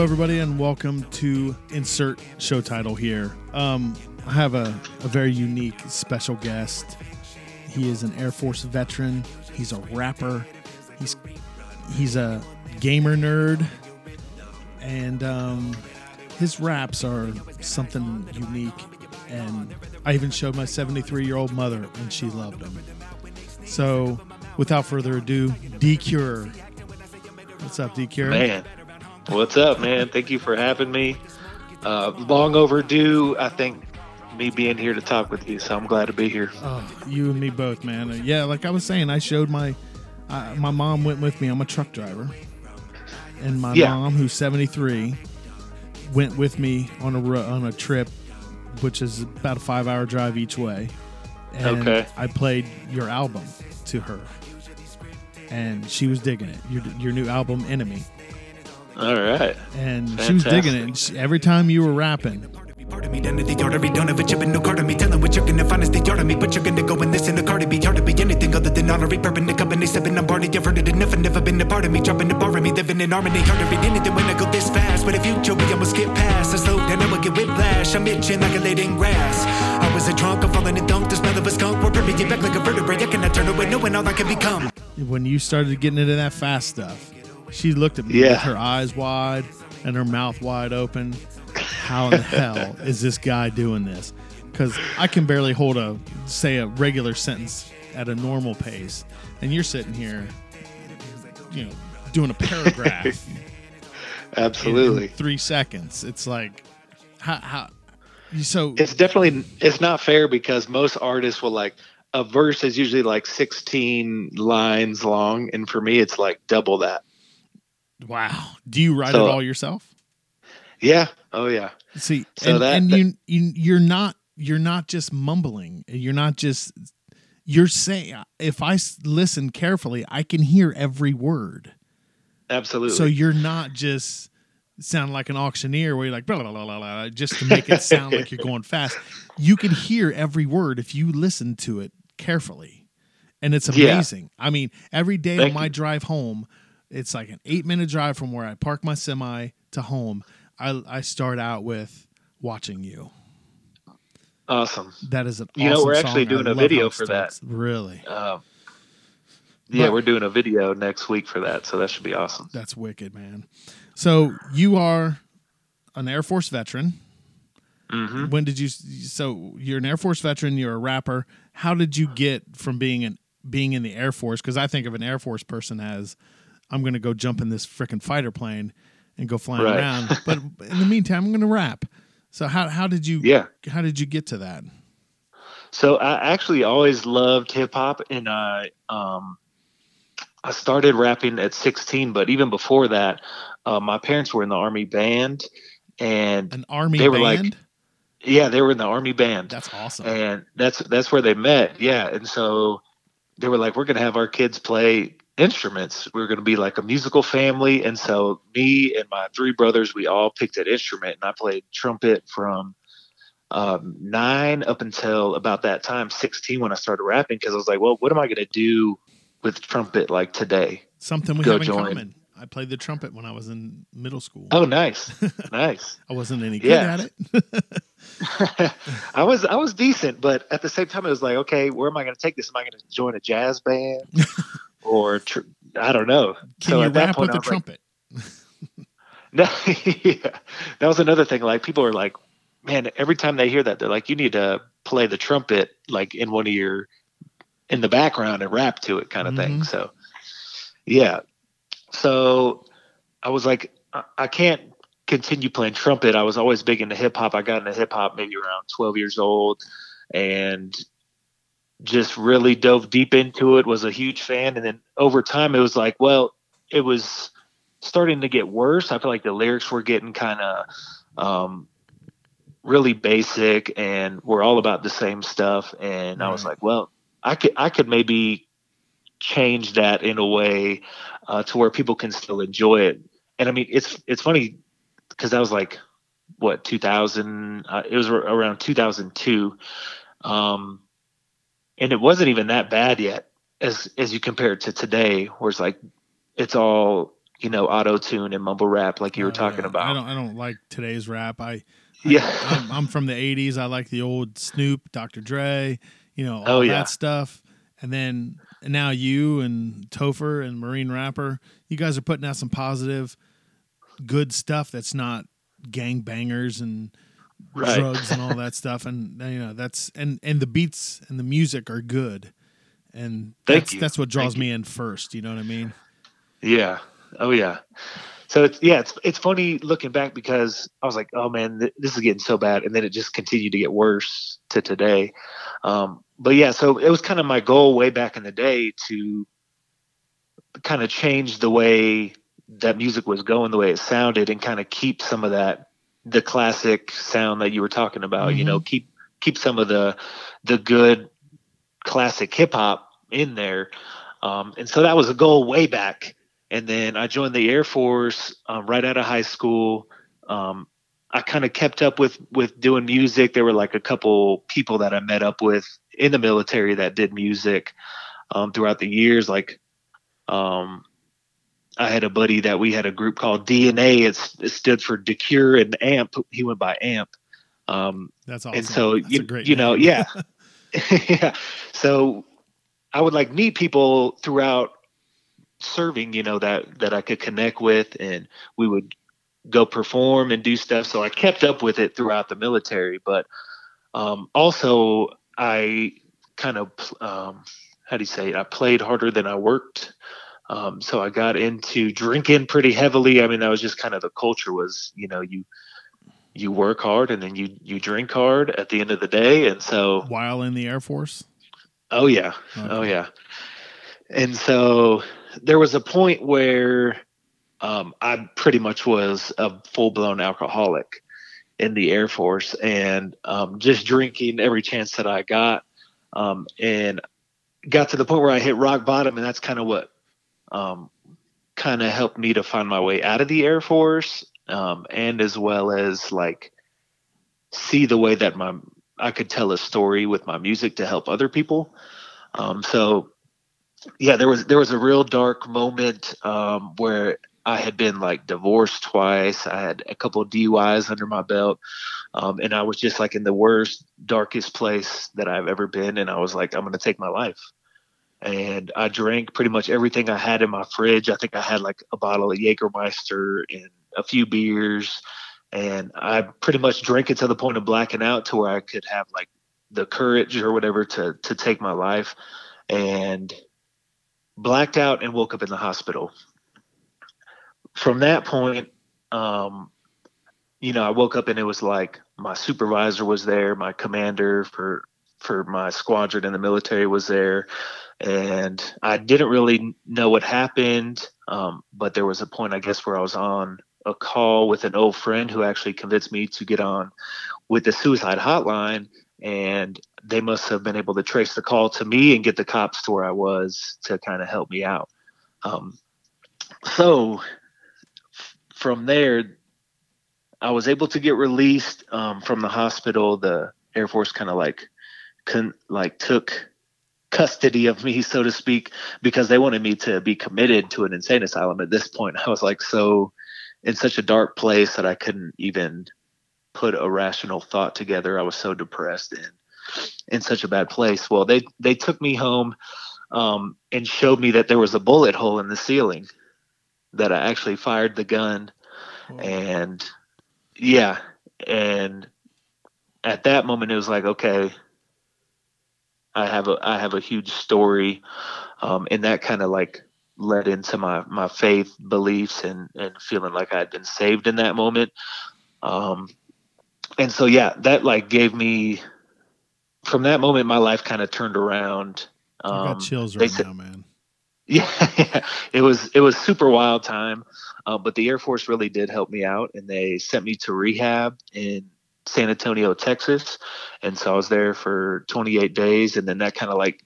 Everybody, and welcome to Insert Show Title here. Um, I have a, a very unique special guest. He is an Air Force veteran. He's a rapper. He's he's a gamer nerd, and um, his raps are something unique. And I even showed my 73 year old mother, and she loved them. So, without further ado, Decure. What's up, Decure? Man, what's up, man? Thank you for having me. Uh, long overdue, I think, me being here to talk with you. So I'm glad to be here. Oh, you and me both, man. Uh, yeah, like I was saying, I showed my uh, my mom went with me. I'm a truck driver, and my Yeah. mom, who's 73, went with me on a on a trip, which is about a five hour drive each way. And Okay. I played your album to her, and she was digging it. Your your new album, Enemy, All right. and she was digging it. She, every time you were rapping, Part of me, down to the artery, don't have a chip and no card of me. Telling what you're gonna find is the art of me, but you're gonna go and listen to Cardi B. Hard to be anything other than honorary. Bourbon the company, sipping on Barney. You've heard it enough and never been a part of me. Dropping the bar of me, living in harmony. Hard to read anything when I go this fast. But if you joke me, I'ma skip past. I slow down, I'ma get whiplash. I'm itching like a laid in grass. I was a drunk, I'm falling in dunk. The smell of a skunk, we're ripping you back like a vertebrae. I cannot turn away, knowing all I can become. when you started getting into that fast stuff, she looked at me Yeah. with her eyes wide and her mouth wide open. How in the hell is this guy doing this? Because I can barely hold a say a regular sentence at a normal pace, and you're sitting here, you know, doing a paragraph in- in Absolutely. three seconds. It's like how how so It's definitely it's not fair because most artists will like a verse is usually like 16 lines long, and for me it's like double that. Wow. Do you write So- it all yourself? Yeah. Oh yeah. See, So and, that- and that- you, you you're not you're not just mumbling. You're not just you're saying. If I listen carefully, I can hear every word. Absolutely. So you're not just sound like an auctioneer where you're like blah, blah, blah, blah, blah, just to make it sound like you're going fast. You can hear every word if you listen to it carefully, and it's Yeah. amazing. I mean, every day Thank on my you. drive home, it's like an eight minute drive from where I park my semi to home. I I start out with watching you. awesome. That is an You know, we're actually song. Doing a video for that. starts. Really, Um, yeah, But- we're doing a video next week for that, so that should be awesome. that's wicked, man. So you are an Air Force veteran. hmm When did you? So you're an Air Force veteran. You're a rapper. How did you get from being an being in the Air Force? Because I think of an Air Force person as I'm going to go jump in this freaking fighter plane and go flying Right. around. But in the meantime, I'm going to rap. So how how did you? Yeah. How did you get to that? So I actually always loved hip hop, and I um, I started rapping at 16. But even before that, uh, my parents were in the army band, and An army They were like- yeah, they were in the army band, That's awesome. and that's that's where they met. Yeah, and so they were like, we're gonna have our kids play instruments. We're gonna be like a musical family, and so me and my three brothers, we all picked an instrument, and I played trumpet from um, nine up until about that time, 16, when I started rapping, because I was like, well, what am I gonna do with trumpet like today? Something we Go have in join. common. I played the trumpet when I was in middle school. Oh, nice, nice. I wasn't any good Yeah. at it. I was I was decent, but at the same time, it was like, okay, where am I going to take this? Am I going to join a jazz band, or tr- I don't know. Can so you at that rap point, with a like, trumpet? no, yeah. that was another thing. Like people are like, man, every time they hear that, they're like, you need to play the trumpet like in one of your in the background and rap to it, kind of thing. Mhm. So, yeah. So I was like, I, I can't continue playing trumpet. I was always big into hip hop. I got into hip hop maybe around 12 years old and just really dove deep into it, was a huge fan. And then over time, it was like, well, it was starting to get worse. I feel like the lyrics were getting kind of um, really basic and we're all about the same stuff. And I was like, well, I could, I could maybe change that in a way uh, to where people can still enjoy it. And I mean, it's, it's funny because that was like what 2000 uh, it was around 2002 um, and it wasn't even that bad yet as as you compare it to today where it's like it's all you know auto tune and mumble rap like you were Oh, talking yeah. about I don't. I don't like today's rap. I. I yeah I'm, I'm from the '80s. I like the old Snoop, Dr. Dre, you know, all Oh, yeah. that stuff. And then and now you and Topher and Marine Rapper, you guys are putting out some positive, good stuff that's not gang bangers and Right. drugs and all that stuff. And you know that's and and the beats and the music are good. And that's you. that's what draws Thank me in first. You know what I mean? Yeah. Oh yeah. So it's yeah, it's it's funny looking back because I was like, oh man, th- this is getting so bad, and then it just continued to get worse to today. Um, but yeah, so it was kind of my goal way back in the day to kind of change the way that music was going, the way it sounded, and kind of keep some of that the classic sound that you were talking about. You know, keep keep some of the the good classic hip hop in there. Um, and so that was a goal way back. And then I joined the Air Force um, right out of high school. Um, I kind of kept up with with doing music. There were like a couple people that I met up with in the military that did music um, throughout the years. Like um, I had a buddy that we had a group called DNA. It's, it stood for Decure and Amp. He went by Amp. Um, That's awesome. and so That's a you, great you know yeah yeah so i would like meet people throughout serving you know that that i could connect with and we would go perform and do stuff so i kept up with it throughout the military but um also i kind of um how do you say it? i played harder than i worked um, so I got into drinking pretty heavily. I mean, that was just kind of the culture was, you know, you you work hard and then you you drink hard at the end of the day and so While in the Air Force. oh yeah oh yeah and so there was a point where um, i pretty much was a full-blown alcoholic in the air force and um, just drinking every chance that i got um, and got to the point where i hit rock bottom and that's kind of what um, kind of helped me to find my way out of the air force um, and as well as like see the way that my I could tell a story with my music to help other people. Um, so yeah, there was there was a real dark moment um, where I had been like divorced twice. I had a couple of DUIs under my belt, um, and I was just like in the worst, darkest place that I've ever been. And I was like, I'm going to take my life. And I drank pretty much everything I had in my fridge. I think I had like a bottle of Jägermeister and a few beers, and I pretty much drank it to the point of blacking out to where I could have like the courage or whatever to to take my life, and blacked out and woke up in the hospital. From that point, um, you know, I woke up and it was like my supervisor was there, my commander for for my squadron in the military was there, and I didn't really know what happened. Um, but there was a point, I guess, where I was on a call with an old friend who actually convinced me to get on with the suicide hotline, and they must have been able to trace the call to me and get the cops to where I was to kind of help me out. Um, so from there, I was able to get released um, from the hospital. The Air Force kind of like, con- like took custody of me, so to speak, because they wanted me to be committed to an insane asylum. At this point, I was like so in such a dark place that I couldn't even put a rational thought together. I was so depressed and in such a bad place. Well, they they took me home um, and showed me that there was a bullet hole in the ceiling. That I actually fired the gun, and yeah, and at that moment it was like, okay, I have a I have a huge story, um, and that kind of like led into my my faith beliefs and and feeling like I had been saved in that moment. Um, and so yeah, that like gave me from that moment my life kind of turned around. I Um, got chills right said- now, man. yeah, yeah, it was it was super wild time, uh, but the Air Force really did help me out, and they sent me to rehab in San Antonio, Texas, and so I was there for 28 days, and then that kind of like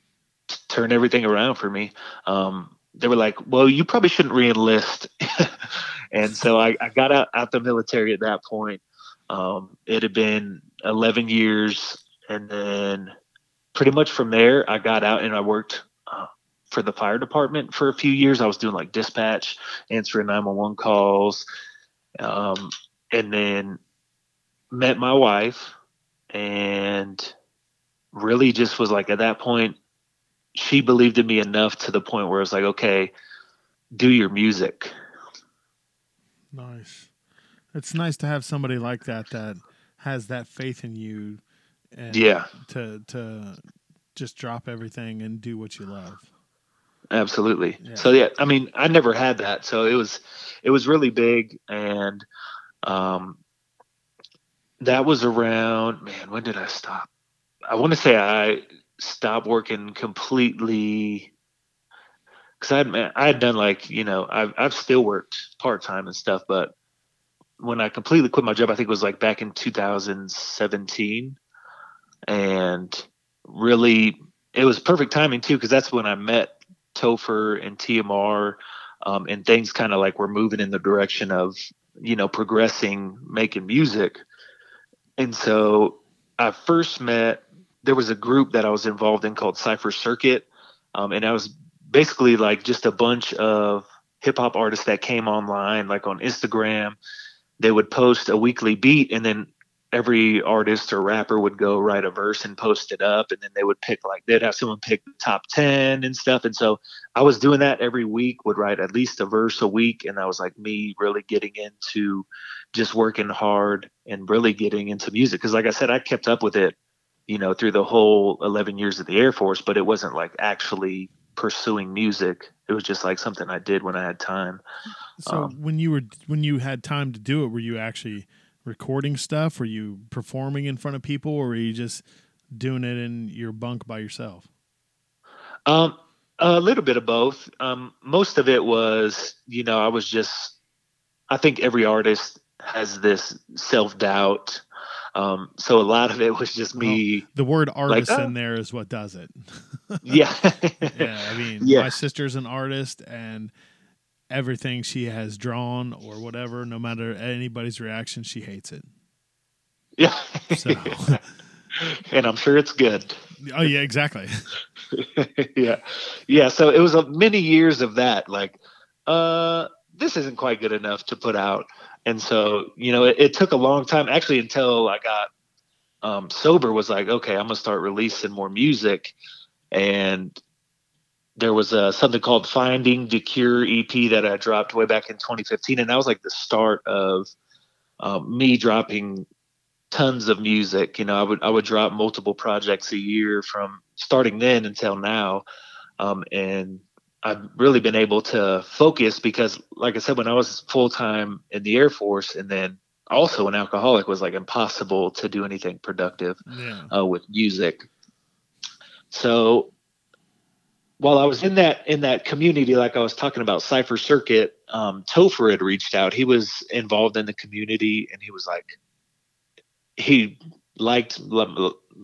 turned everything around for me. Um, they were like, "Well, you probably shouldn't reenlist," and so I, I got out out the military at that point. Um, it had been 11 years, and then pretty much from there, I got out and I worked uh, for the fire department for a few years. I was doing like dispatch, answering 911 calls, um, and then met my wife, and really just was like at that point, she believed in me enough to the point where it's like, okay, do your music. Nice. It's nice to have somebody like that that has that faith in you and Yeah. to to just drop everything and do what you love. Absolutely. Yeah. So yeah, I mean, I never had that, so it was it was really big, and um, that was around man. When did I stop? I want to say I stopped working completely because I had I had done like you know I've I've still worked part time and stuff, but when I completely quit my job, I think it was like back in 2017, and really it was perfect timing too because that's when I met Topher and TMR, um, and things kind of like were moving in the direction of you know progressing, making music. And so I first met. There was a group that I was involved in called Cipher Circuit, um, and I was basically like just a bunch of hip hop artists that came online, like on Instagram. They would post a weekly beat, and then every artist or rapper would go write a verse and post it up and then they would pick like they'd have someone pick the top 10 and stuff. And so i was doing that every week would write at least a verse a week and that was like me really getting into just working hard and really getting into music. Because like i said i kept up with it you know through the whole 11 years of the air force but it wasn't like actually pursuing music. It was just like something i did when i had time. So Um, when you were when you had time to do it, were you actually recording stuff? Were you performing in front of people, or were you just doing it in your bunk by yourself? Um, a little bit of both. Um, most of it was, you know, I was just. I think every artist has this self doubt. Um, so a lot of it was just me. The word artist oh. in there is what does it. Yeah. yeah, I mean, Yeah. my sister's an artist, and everything she has drawn or whatever, no matter anybody's reaction, she hates it. yeah. So, and I'm sure it's good. oh yeah, exactly. yeah. Yeah. So it was a many years of that. Like, uh, this isn't quite good enough to put out. And so, you know, it, it took a long time actually until I got um, sober was like, okay, I'm gonna start releasing more music. And there was uh, something called Finding the Cure EP that I dropped way back in 2015. And that was like the start of um, me dropping tons of music. You know, I would I would drop multiple projects a year from starting then until now, um, and I've really been able to focus because, like I said, when I was full time in the Air Force and then also an alcoholic, was like impossible to do anything productive Yeah. uh, with music. So while I was in that in that community, like I was talking about Cipher Circuit, um, Topher had reached out. He was involved in the community, and he was like, he liked,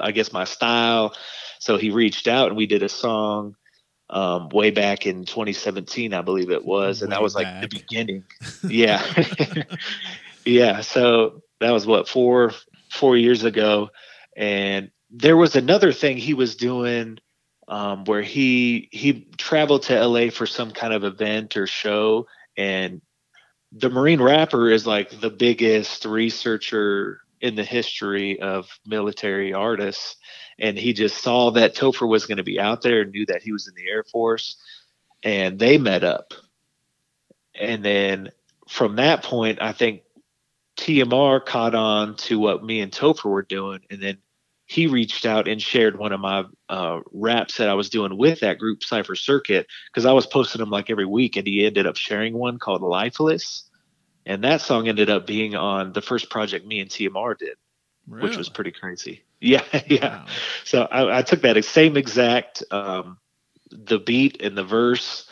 I guess, my style. So he reached out, and we did a song um, way back in 2017, I believe it was, and that Way was like back. the beginning. yeah, yeah. So that was what four four years ago, and there was another thing he was doing um, where he he traveled to LA for some kind of event or show, and the Marine Rapper is like the biggest researcher in the history of military artists, and he just saw that Topher was going to be out there knew that he was in the Air Force, and they met up, and then from that point, I think TMR caught on to what me and Topher were doing, and then he reached out and shared one of my uh, raps that I was doing with that group Cipher Circuit because I was posting them like every week, and he ended up sharing one called "Lifeless," and that song ended up being on the first project me and TMR did, which was pretty crazy. Yeah, yeah. Wow. So I, I took that same exact um, the beat and the verse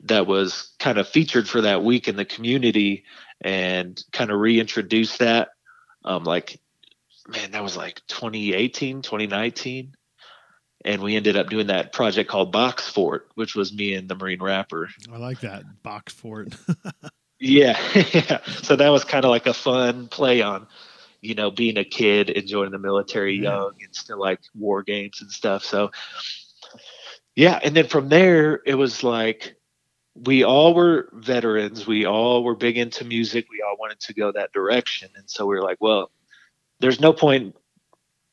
that was kind of featured for that week in the community and kind of reintroduced that. Um, like, man, that was like 2018, 2019. And we ended up doing that project called Box Fort, which was me and the Marine Rapper. I like that box fort. Yeah, yeah. So that was kind of like a fun play on, you know, being a kid and joining the military Yeah. young and still like war games and stuff. So, yeah. And then from there, it was like we all were veterans. We all were big into music. We all wanted to go that direction. And so we were like, well, there's no point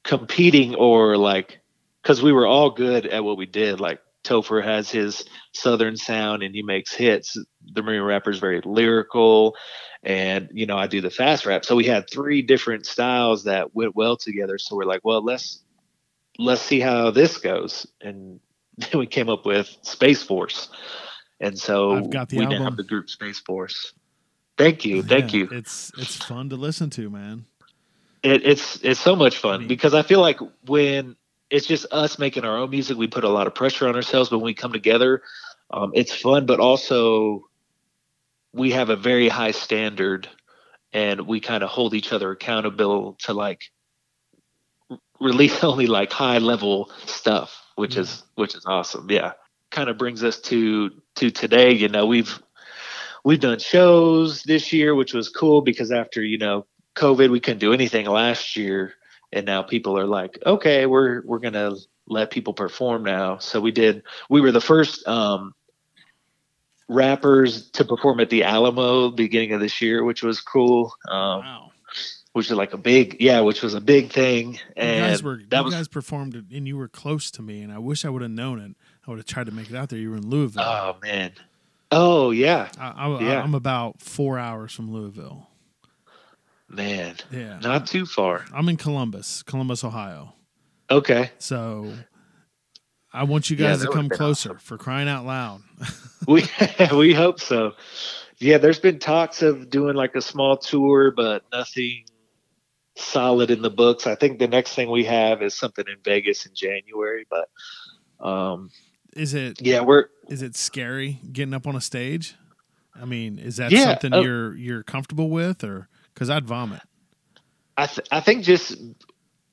competing or like, because we were all good at what we did. Like, Topher has his southern sound and he makes hits. The Marine rapper is very lyrical, and you know I do the fast rap. So we had three different styles that went well together. So we're like, well, let's let's see how this goes, and then we came up with Space Force, and so I've got the we now album. have the group Space Force. Thank you, thank Yeah, you. It's it's fun to listen to, man. It, it's it's so much fun because I feel like when it's just us making our own music, we put a lot of pressure on ourselves. But when we come together, um, it's fun, but also we have a very high standard, and we kind of hold each other accountable to like release only like high level stuff, which is which is awesome. Yeah, kind of brings us to to today. You know, we've we've done shows this year, which was cool because after you know COVID, we couldn't do anything last year, and now people are like, okay, we're we're gonna let people perform now. So we did. We were the first um, rappers to perform at the Alamo beginning of this year, which was cool. Um, Wow. Which is like a big, yeah, which was a big thing. You And guys were that you was guys performed and you were close to me and I wish I would have known it. I would have tried to make it out there. You were in Louisville. oh man, oh yeah, I, I, yeah. I'm about four hours from Louisville. Man, Yeah. not too far. I'm in Columbus, Columbus, Ohio. Okay, So I want you guys that to come closer for crying out loud. we we hope so. Yeah, there's been talks of doing like a small tour, but nothing solid in the books. I think the next thing we have is something in Vegas in January, but um, Is it yeah, we're is it scary getting up on a stage? I mean, is that Yeah, something oh. you're you're comfortable with, or because I'd vomit? I th- I think just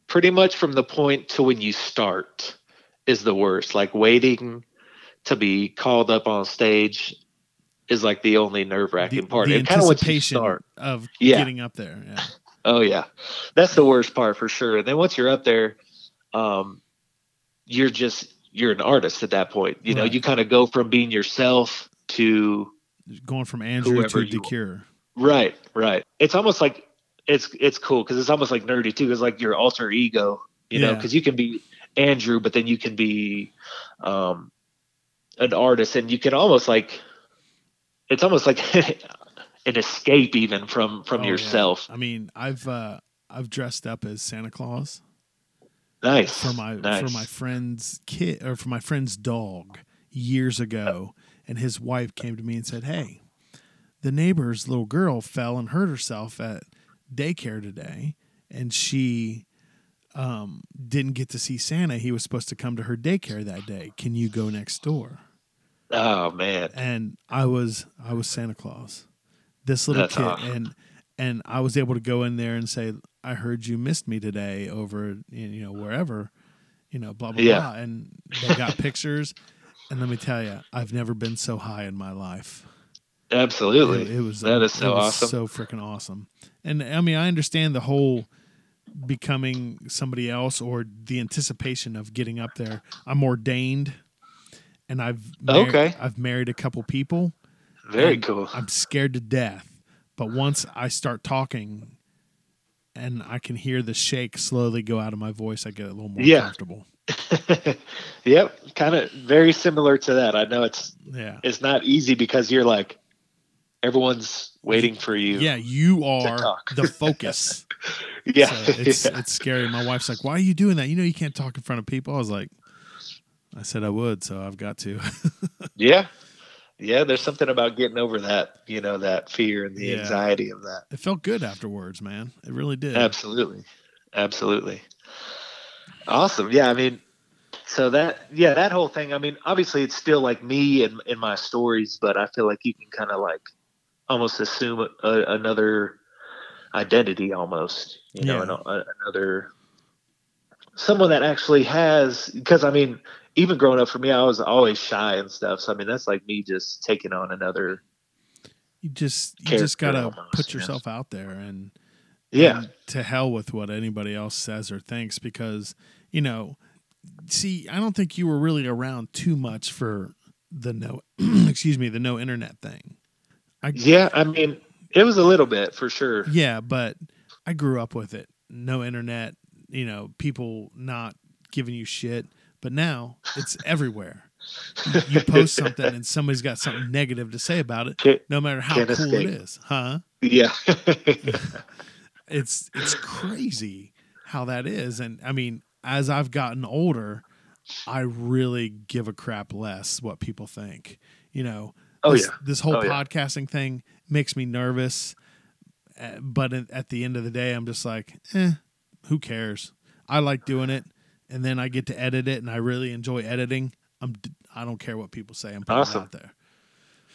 pretty much from the point to when you start is the worst. Like waiting to be called up on stage is like the only nerve wracking part. the And kind of anticipation start. of Yeah. getting up there. Yeah. Oh yeah, that's the worst part for sure. And then once you're up there, um, you're just you're an artist at that point. You know, you kind of go from being yourself to Going from Andrew to Decure. Right, right. It's almost like it's it's cool because it's almost like nerdy too. It's like your alter ego, you know, because you can be Andrew, but then you can be um, an artist, and you can almost like it's almost like an escape even from from Oh, yeah. yourself. I mean, I've uh, I've dressed up as Santa Claus Nice for my nice. for my friend's kid or for my friend's dog years ago, and his wife came to me and said, "Hey, the neighbor's little girl fell and hurt herself at daycare today, and she." Um, didn't get to see Santa. He was supposed to come to her daycare that day. Can you go next door? Oh man. and I was I was Santa Claus. This little That's kid awesome. and and I was able to go in there and say, I heard you missed me today over you know wherever, you know, blah blah Yeah. blah. And they got pictures. And let me tell you, I've never been so high in my life. Absolutely. It, it was That is so awesome. so freaking awesome. And I mean, I understand the whole becoming somebody else or the anticipation of getting up there. I'm ordained, and I've mar- Okay. I've married a couple people. Very cool. I'm scared to death. But once I start talking and I can hear the shake slowly go out of my voice, I get a little more Yeah. comfortable. yep. Kind of very similar to that. I know it's Yeah. it's not easy because you're like everyone's waiting for you. Yeah, you are the focus. Yeah. So it's yeah. it's scary. My wife's like, "Why are you doing that? You know you can't talk in front of people." I was like, "I said I would, so I've got to." yeah. Yeah, there's something about getting over that, you know, that fear and the Yeah. anxiety of that. it felt good afterwards, man. It really did. Absolutely. Absolutely. Awesome. Yeah, I mean so that yeah, that whole thing, I mean, obviously it's still like me and in my stories, but I feel like you can kind of like almost assume a, another identity almost, you know, Yeah. an, a, another someone that actually has because I mean, even growing up for me, I was always shy and stuff. So I mean, that's like me just taking on another You just you just gotta almost, put yourself out there and Yeah. And to hell with what anybody else says or thinks because, you know, see, I don't think you were really around too much for the no excuse me, the no internet thing. I Yeah, I mean, it was a little bit for sure. yeah, but I grew up with it. No internet, you know, people not giving you shit, but now it's everywhere. You post something and somebody's got something negative to say about it, Can't- no matter how cool it escape. is, huh? Yeah. it's it's crazy how that is and i mean as i've gotten older i really give a crap less what people think you know Oh, this, yeah. this whole Oh, yeah. podcasting thing makes me nervous uh, but at the end of the day i'm just like eh who cares i like doing it and then i get to edit it and i really enjoy editing i'm i don't care what people say i'm putting Awesome. it out there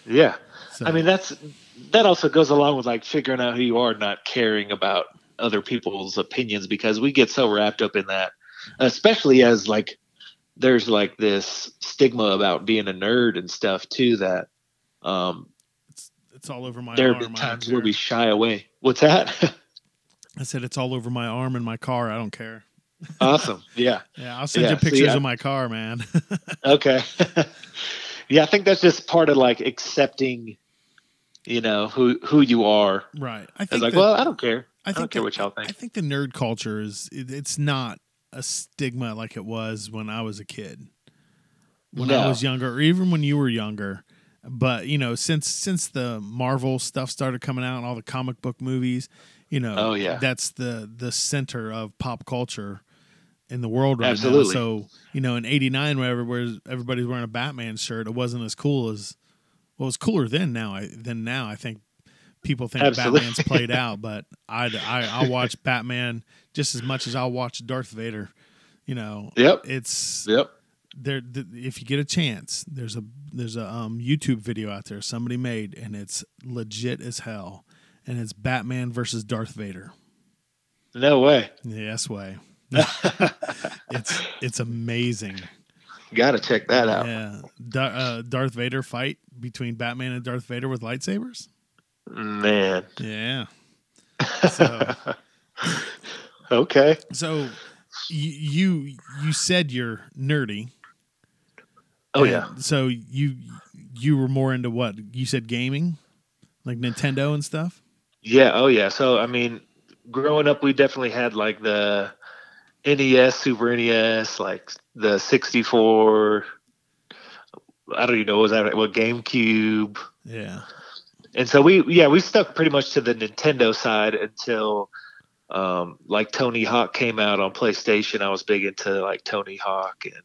yeah. so, I mean, that's that also goes along with like figuring out who you are, not caring about other people's opinions because we get so wrapped up in that, especially as like there's like this stigma about being a nerd and stuff too that um it's, it's all over my there arm have been times where we shy away. What's that? I said it's all over my arm in my car. I don't care. awesome. Yeah. Yeah, I'll send Yeah, you pictures I- of my car, man. Okay. yeah, I think that's just part of like accepting, you know, who who you are. right. I It's think like, that- well, I don't care. I I, don't think care that- what y'all think. I think the nerd culture is it, it's not a stigma like it was when I was a kid. When I was younger or even when you were younger. But, you know, since since the Marvel stuff started coming out and all the comic book movies, you know, Oh, yeah. that's the the center of pop culture in the world right Absolutely. now. So, you know, in 89 whenever where everybody's wearing a Batman shirt, it wasn't as cool as well, it's cooler then now I than now. I think people think Absolutely. Batman's played out, but I, I I'll watch Batman just as much as I'll watch Darth Vader. You know, Yep. it's Yep. There. th- If you get a chance, there's a there's a um, YouTube video out there somebody made, and it's legit as hell, and it's Batman versus Darth Vader. No way. Yes way. it's it's amazing. Got to check that out. Yeah, uh, Darth Vader fight between Batman and Darth Vader with lightsabers. Man. Yeah. So Okay. so you you you said you're nerdy. Oh and yeah. So you you were more into what? You said gaming, like Nintendo and stuff. Yeah. Oh yeah. So I mean, growing up, we definitely had like the NES, Super NES, like the 64. I don't even know what was that what GameCube, Yeah. and so we yeah we stuck pretty much to the Nintendo side until um, like Tony Hawk came out on PlayStation. I was big into like Tony Hawk and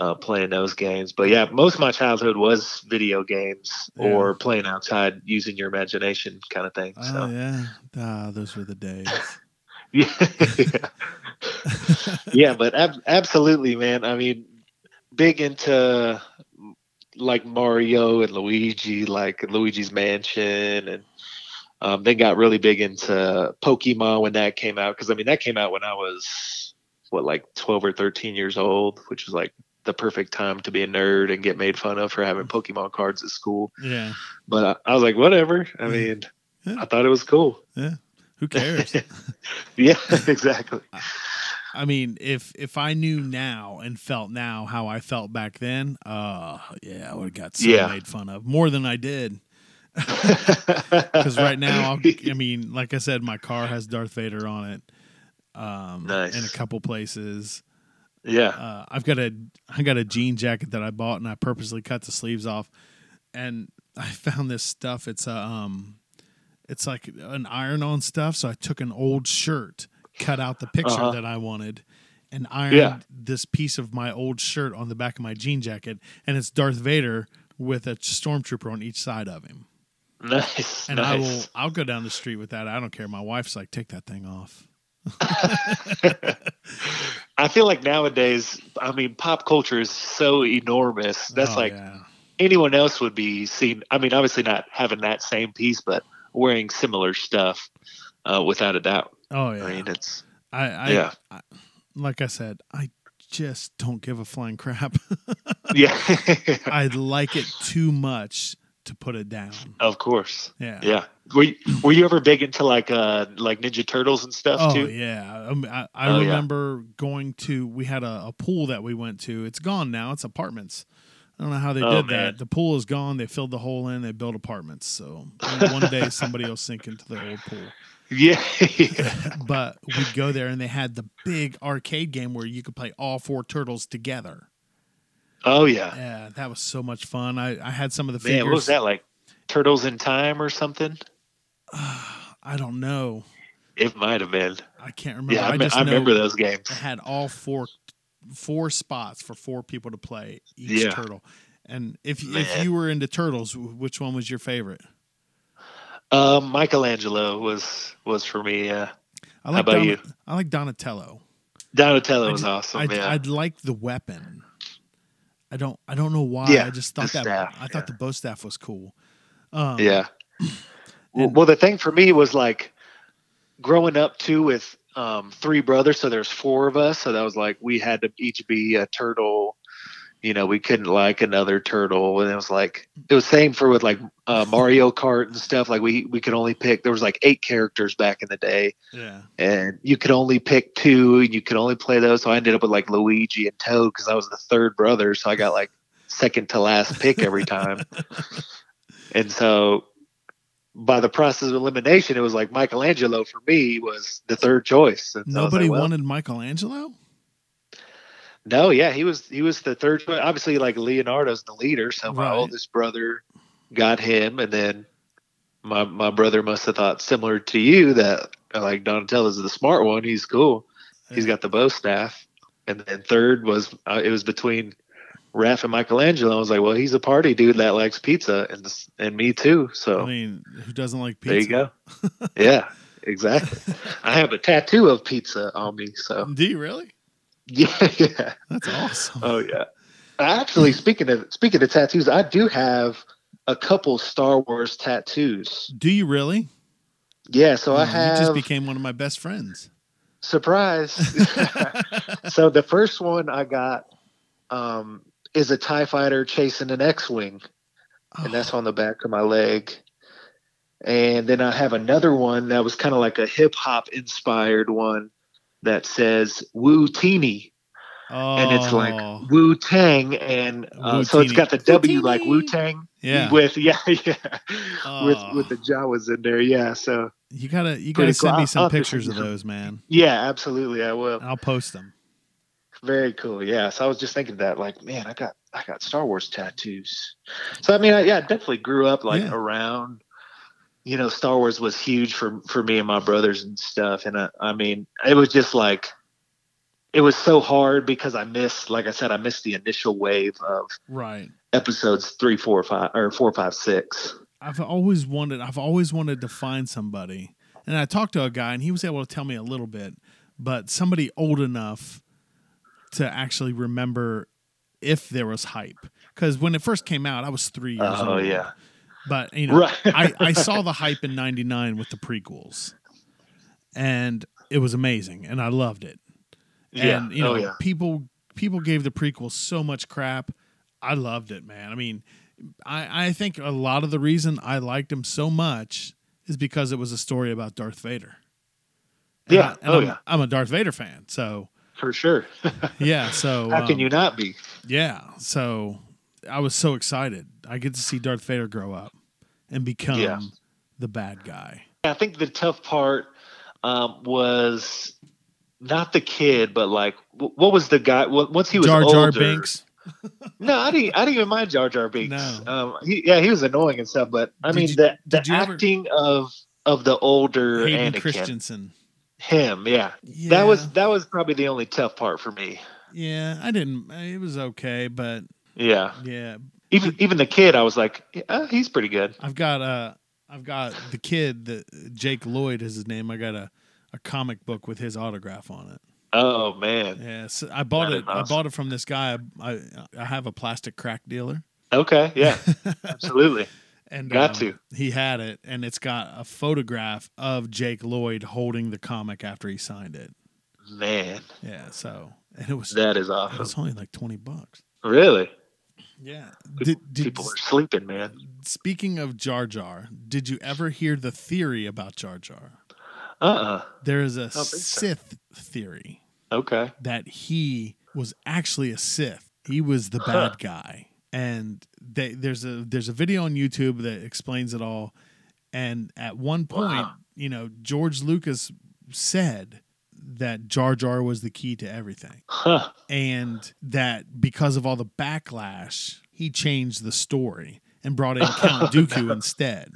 uh, playing those games. But yeah, most of my childhood was video games Yeah. or playing outside using your imagination kind of thing. Oh So yeah. Ah, those were the days. yeah, yeah, but ab- absolutely, man. I mean, big into like Mario and Luigi, like Luigi's Mansion, and um, they got really big into Pokemon when that came out. Because I mean, that came out when I was what, like twelve or thirteen years old, which was like the perfect time to be a nerd and get made fun of for having Pokemon cards at school. Yeah. But I, I was like, whatever. I mean, Yeah. I thought it was cool. Yeah. Who cares? Yeah, exactly. I mean, if if I knew now and felt now how I felt back then, uh yeah, I would have got so Yeah. made fun of more than I did. Because right now, I'll, I mean, like I said, my car has Darth Vader on it. Um, Nice. In a couple places, yeah. uh, I've got a I got a jean jacket that I bought and I purposely cut the sleeves off, and I found this stuff. It's a um, it's like an iron-on stuff. So I took an old shirt, cut out the picture Uh-huh. that I wanted, and ironed Yeah. this piece of my old shirt on the back of my jean jacket, and it's Darth Vader with a stormtrooper on each side of him. Nice. And I will. I'll go down the street with that. I don't care. My wife's like, take that thing off. I feel like nowadays, I mean, pop culture is so enormous. That's Oh, like yeah. anyone else would be seen. I mean, obviously not having that same piece, but wearing similar stuff, uh, without a doubt. Oh yeah. I mean, it's I, I, Yeah. I like I said, I just don't give a flying crap. yeah, I like it too much to put it down. Of course. Yeah. Yeah. Were you, were you ever big into like uh like Ninja Turtles and stuff Oh too? yeah, I, I Oh, yeah. remember going to. We had a, a pool that we went to. It's gone now. It's apartments. I don't know how they Oh, did man. that. The pool is gone. They filled the hole in. They built apartments. So one day somebody will sink into the old pool. Yeah. yeah. But we'd go there and they had the big arcade game where you could play all four turtles together. Oh yeah. Yeah, that was so much fun. I, I had some of the Man, figures. what was that like? Turtles in Time or something? I don't know. It might have been. I can't remember. Yeah, I, I me- I remember those games. it had all four four spots for four people to play each Yeah. turtle. And if if you were into turtles, which one was your favorite? Um, Michelangelo was was for me. Yeah, I like about Don- you? I like Donatello. Donatello I was awesome. I'd, yeah, I'd like the weapon. I don't. I don't know why. Yeah, I just thought that. staff, I thought yeah. the bow staff was cool. Um, yeah. Well, and- well, the thing for me was like growing up too with um, three brothers, so there's four of us. So that was like we had to each be a turtle. You know, we couldn't like another turtle, and it was like it was same for with like uh, Mario Kart and stuff. Like we we could only pick. There was like eight characters back in the day, Yeah. and you could only pick two, and you could only play those. So I ended up with like Luigi and Toad because I was the third brother, so I got like second to last pick every time. and so by the process of elimination, it was like Michelangelo for me was the third choice. And so Nobody like, well, wanted Michelangelo. No, yeah, he was he was the third choice. Obviously, like Leonardo's the leader, so my Right. oldest brother got him, and then my my brother must have thought similar to you that like Donatello's the smart one. He's cool. He's got the bow staff, and then third was uh, it was between Raph and Michelangelo. I was like, well, he's a party dude that likes pizza, and this, and me too. So I mean, who doesn't like pizza? there you go. yeah, exactly. I have a tattoo of pizza on me, so Do you really? yeah, yeah. That's awesome. Oh yeah. Actually, speaking of speaking of tattoos, I do have a couple Star Wars tattoos. Do you really? Yeah, so I Oh, have You just became one of my best friends. surprise. so the first one I got um, is a Tie Fighter chasing an X-wing, and that's on the back of my leg. And then I have another one that was kind of like a hip hop inspired one that says Wu Teeny. oh, and it's like Wu Tang, and uh, so it's Wu-Teeny. got the W Wu-Teeny. like Wu Tang. yeah. With yeah, yeah, with Oh. with the Jawas in there. Yeah, so you gotta you gotta send cool. me I'll- some I'll pictures of those, man. yeah, absolutely, I will. I'll post them. Very cool. Yeah, so I was just thinking that, like, man, I got I got Star Wars tattoos. So I mean, I, yeah, I definitely grew up like Yeah. around. You know, Star Wars was huge for for me and my brothers and stuff, and I, I mean, it was just like. It was so hard because I missed, like I said, I missed the initial wave of Right. episodes three, four, five, or four, five, six. I've always wanted I've always wanted to find somebody. And I talked to a guy and he was able to tell me a little bit, but somebody old enough to actually remember if there was hype. Because when it first came out, I was three years Oh old. Oh yeah, But you know, right. I, I saw the hype in '99 with the prequels, and it was amazing, and I loved it. yeah. And you know, oh yeah. people people gave the prequels so much crap. I loved it, man. I mean, I I think a lot of the reason I liked them so much is because it was a story about Darth Vader. And Yeah. I, Oh, I'm, yeah. I'm a Darth Vader fan, so For sure. yeah. So How can um, you not be? Yeah. So I was so excited. I get to see Darth Vader grow up and become Yeah. the bad guy. I think the tough part um, was not the kid, but like, what was the guy? Once he was Jar Jar older, Binks. No, I didn't. I didn't even mind Jar Jar Binks. No. Um, he, yeah, he was annoying and stuff, but I Did mean you- the the you ever- acting of of the older Hayden Anakin, Christensen. him, yeah, Yeah. that was that was probably the only tough part for me. Yeah, I didn't. It was okay, but Yeah, yeah, even even the kid, I was like, yeah, he's pretty good. I've got uh I've got the kid that Jake Lloyd is his name. I got a, a comic book with his autograph on it. Oh man, Yeah, so I bought That it. is I bought it from this guy. I, I I have a plastic crack dealer, okay, yeah, absolutely. and Got um, to. He had it, and it's got a photograph of Jake Lloyd holding the comic after he signed it. Man, Yeah, so and it was that is it awesome. was only like twenty bucks. Really? Yeah. Pe- Did, did, People are sleeping, man. speaking of Jar Jar, did you ever hear the theory about Jar Jar? Uh uh There is a think so. Sith theory Okay. that he was actually a Sith. He was the bad guy, and they, there's a there's a video on YouTube that explains it all. And at one point, Wow. you know, George Lucas said that Jar Jar was the key to everything, Huh. and that because of all the backlash, he changed the story and brought in Count Dooku instead.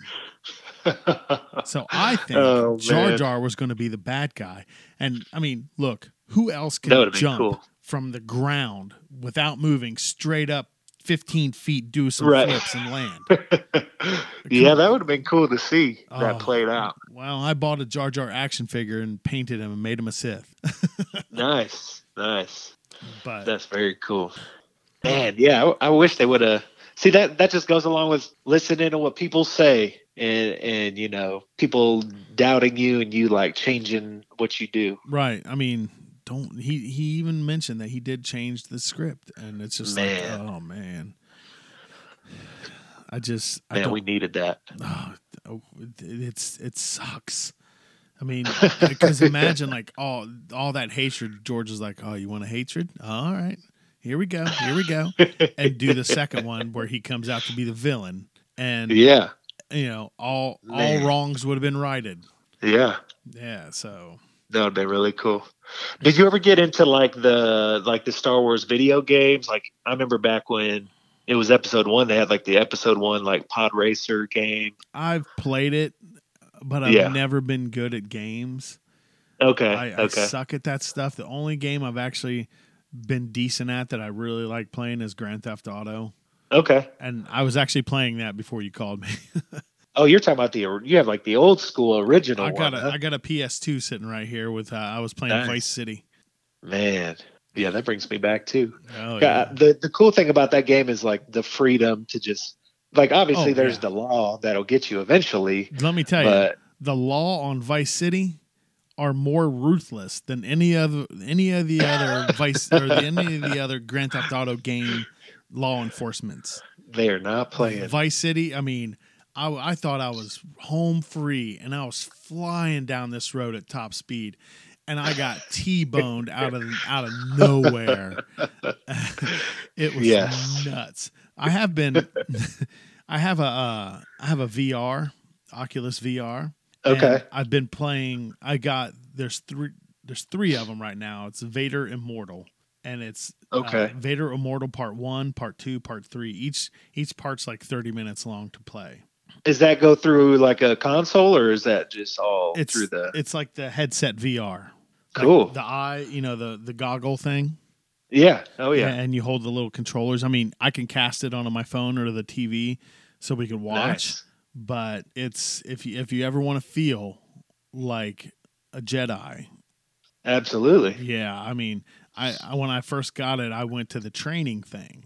So I think Oh, Jar. Jar was going to be the bad guy. And I mean, look, who else can jump cool. from the ground without moving straight up 15 feet, do some Right. flips and land? yeah, that would have been cool to see that Oh. played out. Well, I bought a Jar Jar action figure and painted him and made him a Sith. Nice, nice. but That's very cool. Man, yeah, I, I wish they would have. See that that just goes along with listening to what people say and and you know people doubting you and you like changing what you do. right, I mean, don't he he even mentioned that he did change the script and it's just Man. like, oh man. I just I Man, don't we needed that. oh, it- it's it sucks. I mean, because imagine like all all that hatred. George is like, oh, you want a hatred? All right, here we go, here we go, and do the second one where he comes out to be the villain, and Yeah, you know all Man. all wrongs would have been righted. yeah, Yeah, so that would be really cool. Did you ever get into like the like the Star Wars video games? Like I remember back when it was Episode One, they had like the Episode One like Pod Racer game. I've played it, but I've Yeah. never been good at games. Okay, I, I suck at that stuff. The only game I've actually been decent at that I really like playing is Grand Theft Auto. okay. And I was actually playing that before you called me. Oh, you're talking about the you have like the old school original I got one. a huh? I got a PS2 sitting right here with uh, I was playing Nice. Vice City. Man, yeah, that brings me back too. Oh Yeah, yeah. the the cool thing about that game is like the freedom to just like obviously Oh, there's yeah. the law that'll get you eventually, Let me tell you, the law on Vice City are more ruthless than any other any of the other Vice or the, any of the other Grand Theft Auto game law enforcements. they are not playing. Vice City, I mean, I, I thought I was home free and I was flying down this road at top speed and I got T-boned out of out of nowhere. it was Yes. nuts. I have been I have a uh, I have a VR, Oculus VR. Okay. I've been playing I got there's three there's three of them right now. It's Vader Immortal and it's uh, Okay. Vader Immortal Part One, Part Two, Part Three. Each each part's like thirty minutes long to play. Does that go through like a console or is that just all It's through the it's like the headset VR. Like Cool. the eye, you know, the the goggle thing. Yeah. Oh yeah. And you hold the little controllers. I mean, I can cast it onto my phone or the TV so we can watch. Nice. But it's if you if you ever want to feel like a Jedi, Absolutely. Yeah, I mean, I, I when I first got it, I went to the training thing,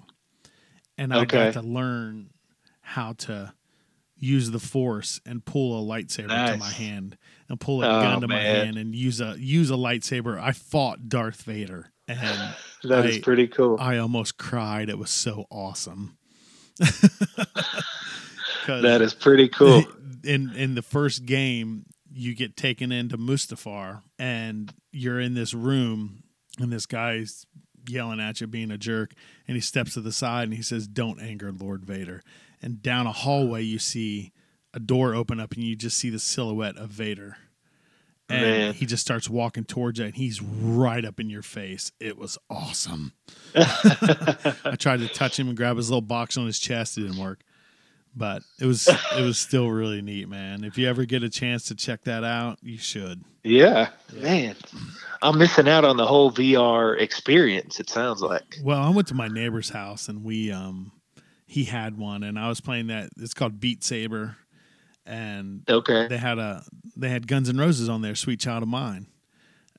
and I Okay. got to learn how to use the force and pull a lightsaber to my hand and pull a Oh, gun to my hand and use a use a lightsaber. I fought Darth Vader, and That is I- pretty cool. I almost cried. It was so awesome. that is pretty cool. in in the first game you get taken into Mustafar and you're in this room and this guy's yelling at you being a jerk and he steps to the side and he says don't anger Lord Vader and down a hallway you see a door open up and you just see the silhouette of Vader and Man. he just starts walking towards you and he's right up in your face it was awesome I tried to touch him and grab his little box on his chest it didn't work but it was it was still really neat, man. If you ever get a chance to check that out, you should. yeah. Man. I'm missing out on the whole VR experience, it sounds like. Well, I went to my neighbor's house and we um he had one and I was playing that it's called Beat Saber and Okay. they had a they had Guns N' Roses on there, Sweet Child of Mine.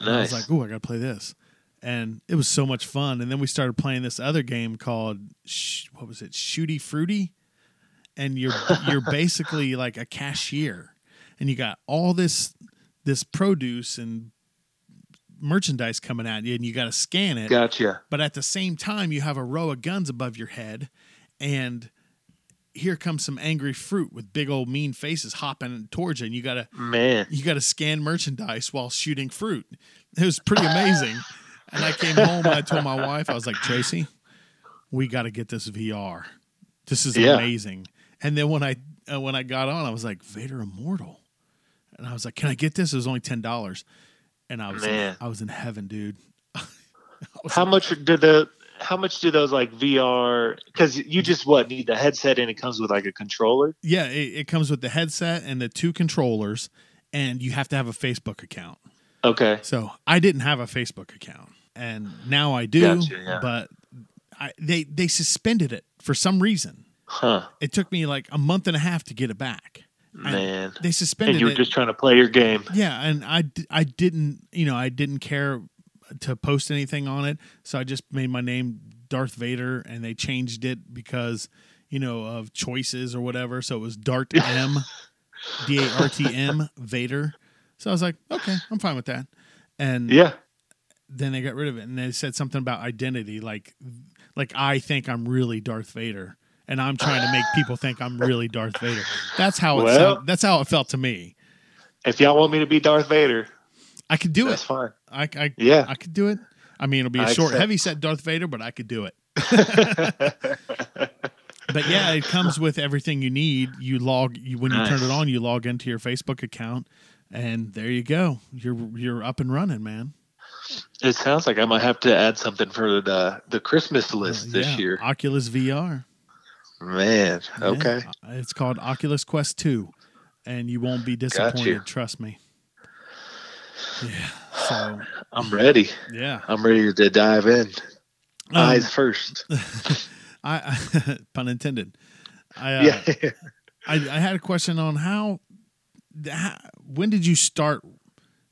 And I was like, "Oh, I got to play this." And it was so much fun. And then we started playing this other game called sh- what was it? Shooty Fruity. And you're you're basically like a cashier, and you got all this this produce and merchandise coming at you, and you got to scan it. Gotcha. But at the same time, you have a row of guns above your head, and here comes some angry fruit with big old mean faces hopping towards you, and you gotta Man. you gotta scan merchandise while shooting fruit. It was pretty amazing. and I came home and I told my wife, I was like, Tracy, we got to get this VR. This is Yeah. amazing. And then when I uh, when I got on, I was like, Vader Immortal, and I was like, Can I get this? It was only ten dollars, and I was Man. I was in heaven, dude. How much did the how much do those like VR? Because you just what need the headset and it comes with like a controller. Yeah, it, it comes with the headset and the two controllers, and you have to have a Facebook account. Okay. So I didn't have a Facebook account, and now I do. Gotcha, yeah. But I, they they suspended it for some reason. Huh. It took me like a month and a half to get it back. Man. they suspended And you were it. just trying to play your game. yeah, and I I didn't you know I didn't care to post anything on it, so I just made my name Darth Vader, and they changed it because you know of choices or whatever. So it was Dart M, D A R T M Vader. So I was like, okay, I'm fine with that. And Yeah. then they got rid of it, and they said something about identity, like like I think I'm really Darth Vader, and I'm trying to make people think I'm really Darth Vader. That's how it Well- sound, that's how it felt to me. If y'all want me to be Darth Vader, I could do that's it. That's fine. I, I Yeah. I could do it. I mean, it'll be a I short, accept. heavy set Darth Vader, but I could do it. But yeah, it comes with everything you need. You log you, when you turn it on, you log into your Facebook account, and there you go. You're you're up and running, man. It sounds like I might have to add something for the the Christmas list this Yeah, year. Oculus VR. Man. Okay. uh, it's called Oculus Quest Two, and you won't be disappointed. Trust me. Yeah. So I'm ready. yeah, I'm ready to dive in. Um, Eyes first. I pun intended. I uh, yeah. I, I had a question on how, how when did you start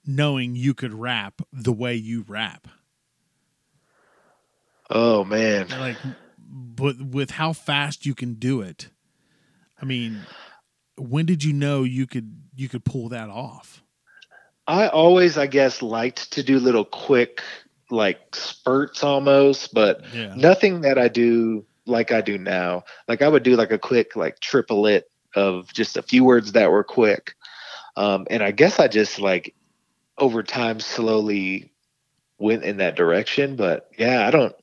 knowing you could rap the way you rap? Oh man. Like, but with how fast you can do it. I mean, when did you know you could you could pull that off? I always, I guess, liked to do little quick, like spurts almost, but Yeah. nothing that I do like I do now. Like I would do like a quick, like triplet of just a few words that were quick. Um, and I guess I just like over time slowly went in that direction. But yeah, I don't,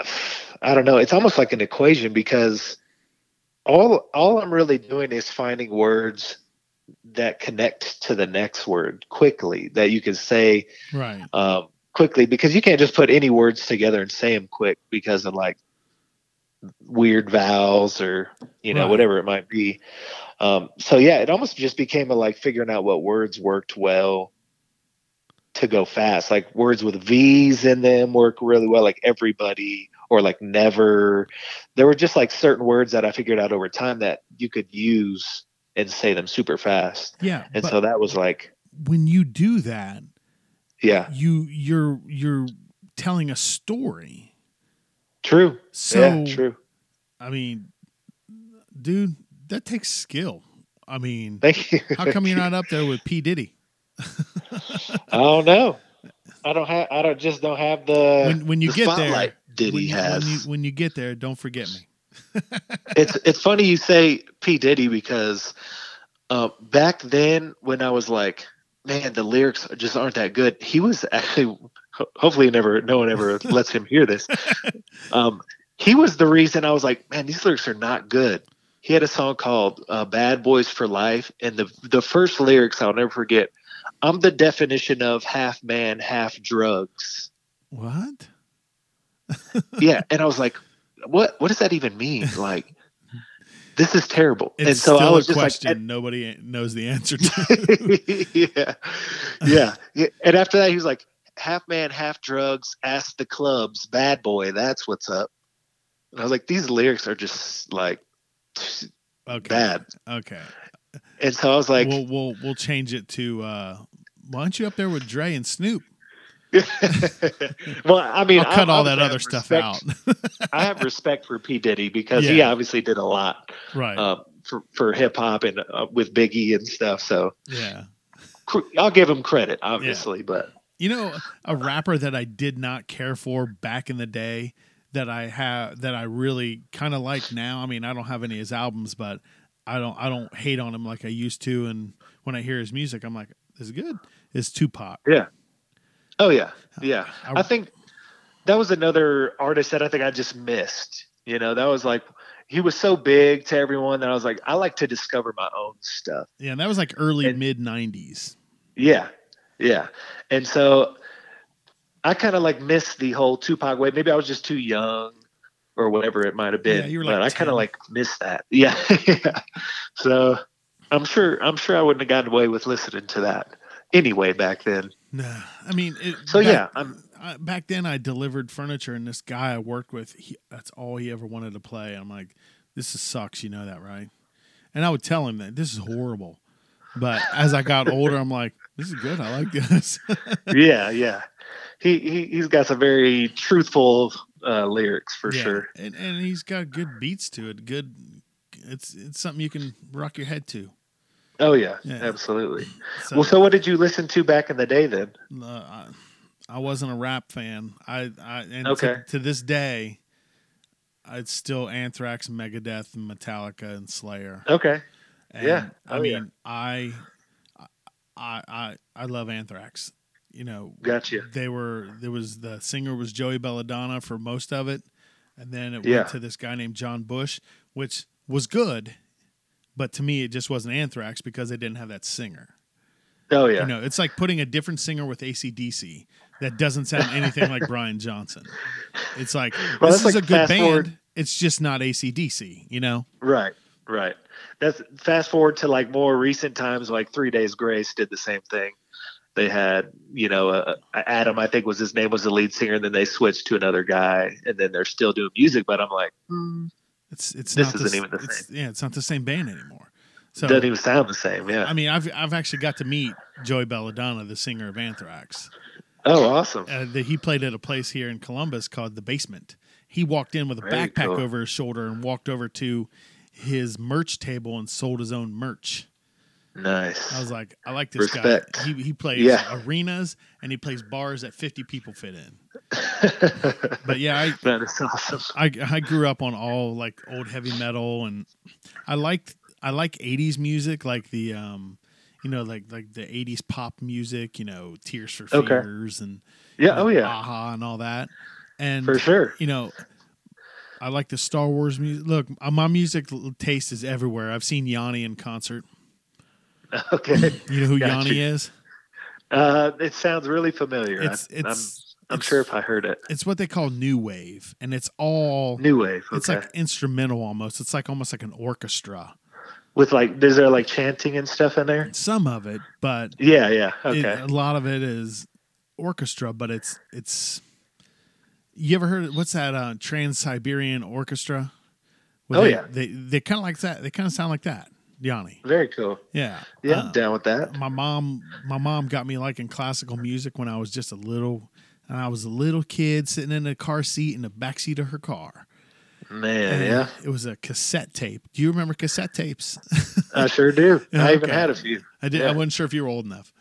I don't know. It's almost like an equation because all all I'm really doing is finding words that connect to the next word quickly that you can say Right. um, quickly because you can't just put any words together and say them quick because of like weird vowels or you know Right. whatever it might be. Um, so yeah, it almost just became a like figuring out what words worked well to go fast. Like words with V's in them work really well, like everybody or like never. There were just like certain words that I figured out over time that you could use and say them super fast. Yeah. And so that was like, when you do that, yeah, you you're you're telling a story. true. So yeah, true. I mean, dude, that takes skill. I mean, Thank you. how come you're not up there with P Diddy? I don't know. I don't have. I don't just don't have the When when you the get there, Diddy when you, has. when you when you get there, don't forget me. it's it's funny you say P Diddy because uh, back then when I was like, man, the lyrics just aren't that good. He was actually. Hopefully, never no one ever lets him hear this. Um, he was the reason I was like, man, these lyrics are not good. He had a song called uh, "Bad Boys for Life," and the the first lyrics I'll never forget. I'm the definition of half man, half drugs. What? yeah and i was like what what does that even mean like this is terrible It's and so i was a just question nobody knows the answer to. yeah yeah Yeah. and after that he was like half man half drugs ask the clubs bad boy that's what's up and i was like these lyrics are just like Okay. bad Okay. and so i was like we'll we'll we'll change it to uh why aren't you up there with Dre and Snoop? well i mean I'll cut I- all obviously that other have stuff out. i have respect for p diddy because he obviously did a lot right. um, for, for hip hop and uh, with Biggie and stuff. So yeah. I'll give him credit, obviously, but You know, a rapper that I did not care for back in the day that I have that I really kind of like now. I mean, I don't have any of his albums, but I don't I don't hate on him like I used to. And when I hear his music, I'm like, this is good. Is Tupac? Yeah. Oh yeah, yeah. I- I think that was another artist that I think I just missed. You know, that was like he was so big to everyone that I was like, I like to discover my own stuff. Yeah, and that was like early mid '90s. Yeah, yeah. And so I kind of like missed the whole Tupac way. Maybe I was just too young or whatever it might have been. Yeah, you were but like I kind of like missed that. Yeah, yeah. So I'm sure I'm sure I wouldn't have gotten away with listening to that anyway back then. Nah, I mean, it, So back- yeah, I'm I, back then I delivered furniture, and this guy I worked with, he, that's all he ever wanted to play. I'm like, this is sucks, you know that, right? And I would tell him that this is horrible. But as I got older, I'm like, this is good. I like this. yeah, yeah. He, he he's got some very truthful uh, lyrics for Yeah, sure. and and he's got good beats to it. Good, it's it's something you can rock your head to. Oh yeah, Yeah. absolutely. So, Well, so what did you listen to back in the day then? uh, I, I wasn't a rap fan. I, I and Okay. to, to this day, it's still Anthrax, Megadeth, Metallica, and Slayer. Okay. And, Yeah. I Oh, yeah. mean, I, I, I, I love Anthrax. You know, Gotcha. they were there was the singer was Joey Belladonna for most of it, and then it Yeah. went to this guy named John Bush, which was good, but to me it just wasn't Anthrax because they didn't have that singer. Oh yeah. You know, it's like putting a different singer with ACDC that doesn't sound anything like Brian Johnson. It's like Well, this is like a good band. forward- It's just not ACDC. You know. Right, right. That's fast forward to like more recent times, like Three Days Grace did the same thing. They had, you know, uh, Adam, I think was his name, was the lead singer, and then they switched to another guy, and then they're still doing music. But I'm like, hmm, It's it's This not isn't the, even the it's, Yeah, it's not the same band anymore. So doesn't even sound the same. Yeah. I mean, I've I've actually got to meet Joey Belladonna, the singer of Anthrax. oh, awesome. Uh, the, he played at a place here in Columbus called the Basement. He walked in with a Very backpack cool. over his shoulder and walked over to his merch table and sold his own merch. Nice. I was like, I like this Respect. guy. He he plays Yeah. arenas and he plays bars that 50 people fit in. But yeah, I that is awesome. I I grew up on all like old heavy metal and I liked I like 80s music like the um you know like like the 80s pop music, you know, Tears for Okay. Fears and Yeah. Oh, yeah. Aha and all that. And For sure. you know, I like the Star Wars music. Look, uh, my music taste is everywhere. I've seen Yanni in concert. Okay. You know who Got Yanni you. is? Uh, it sounds really familiar. It's I, it's I'm sure if I heard it. It's what they call new wave, and it's all New wave. Okay. it's like instrumental almost. It's like almost like an orchestra. With like, is there like chanting and stuff in there? Some of it, but Yeah. Yeah. it- Okay. a lot of it is orchestra. But it's it's. You ever heard what's that uh, Trans Siberian Orchestra? Where Oh, they, yeah. they they kind of like that. They kind of sound like that, Yanni. Very cool. Yeah, Yeah. Uh, down with that. my mom my mom got me liking classical music when I was just a little and I was a little kid sitting in a car seat in the back seat of her car. Man. And Yeah. It was a cassette tape. Do you remember cassette tapes? I sure do. Yeah, I even had a few. I did I wasn't sure if you were old enough.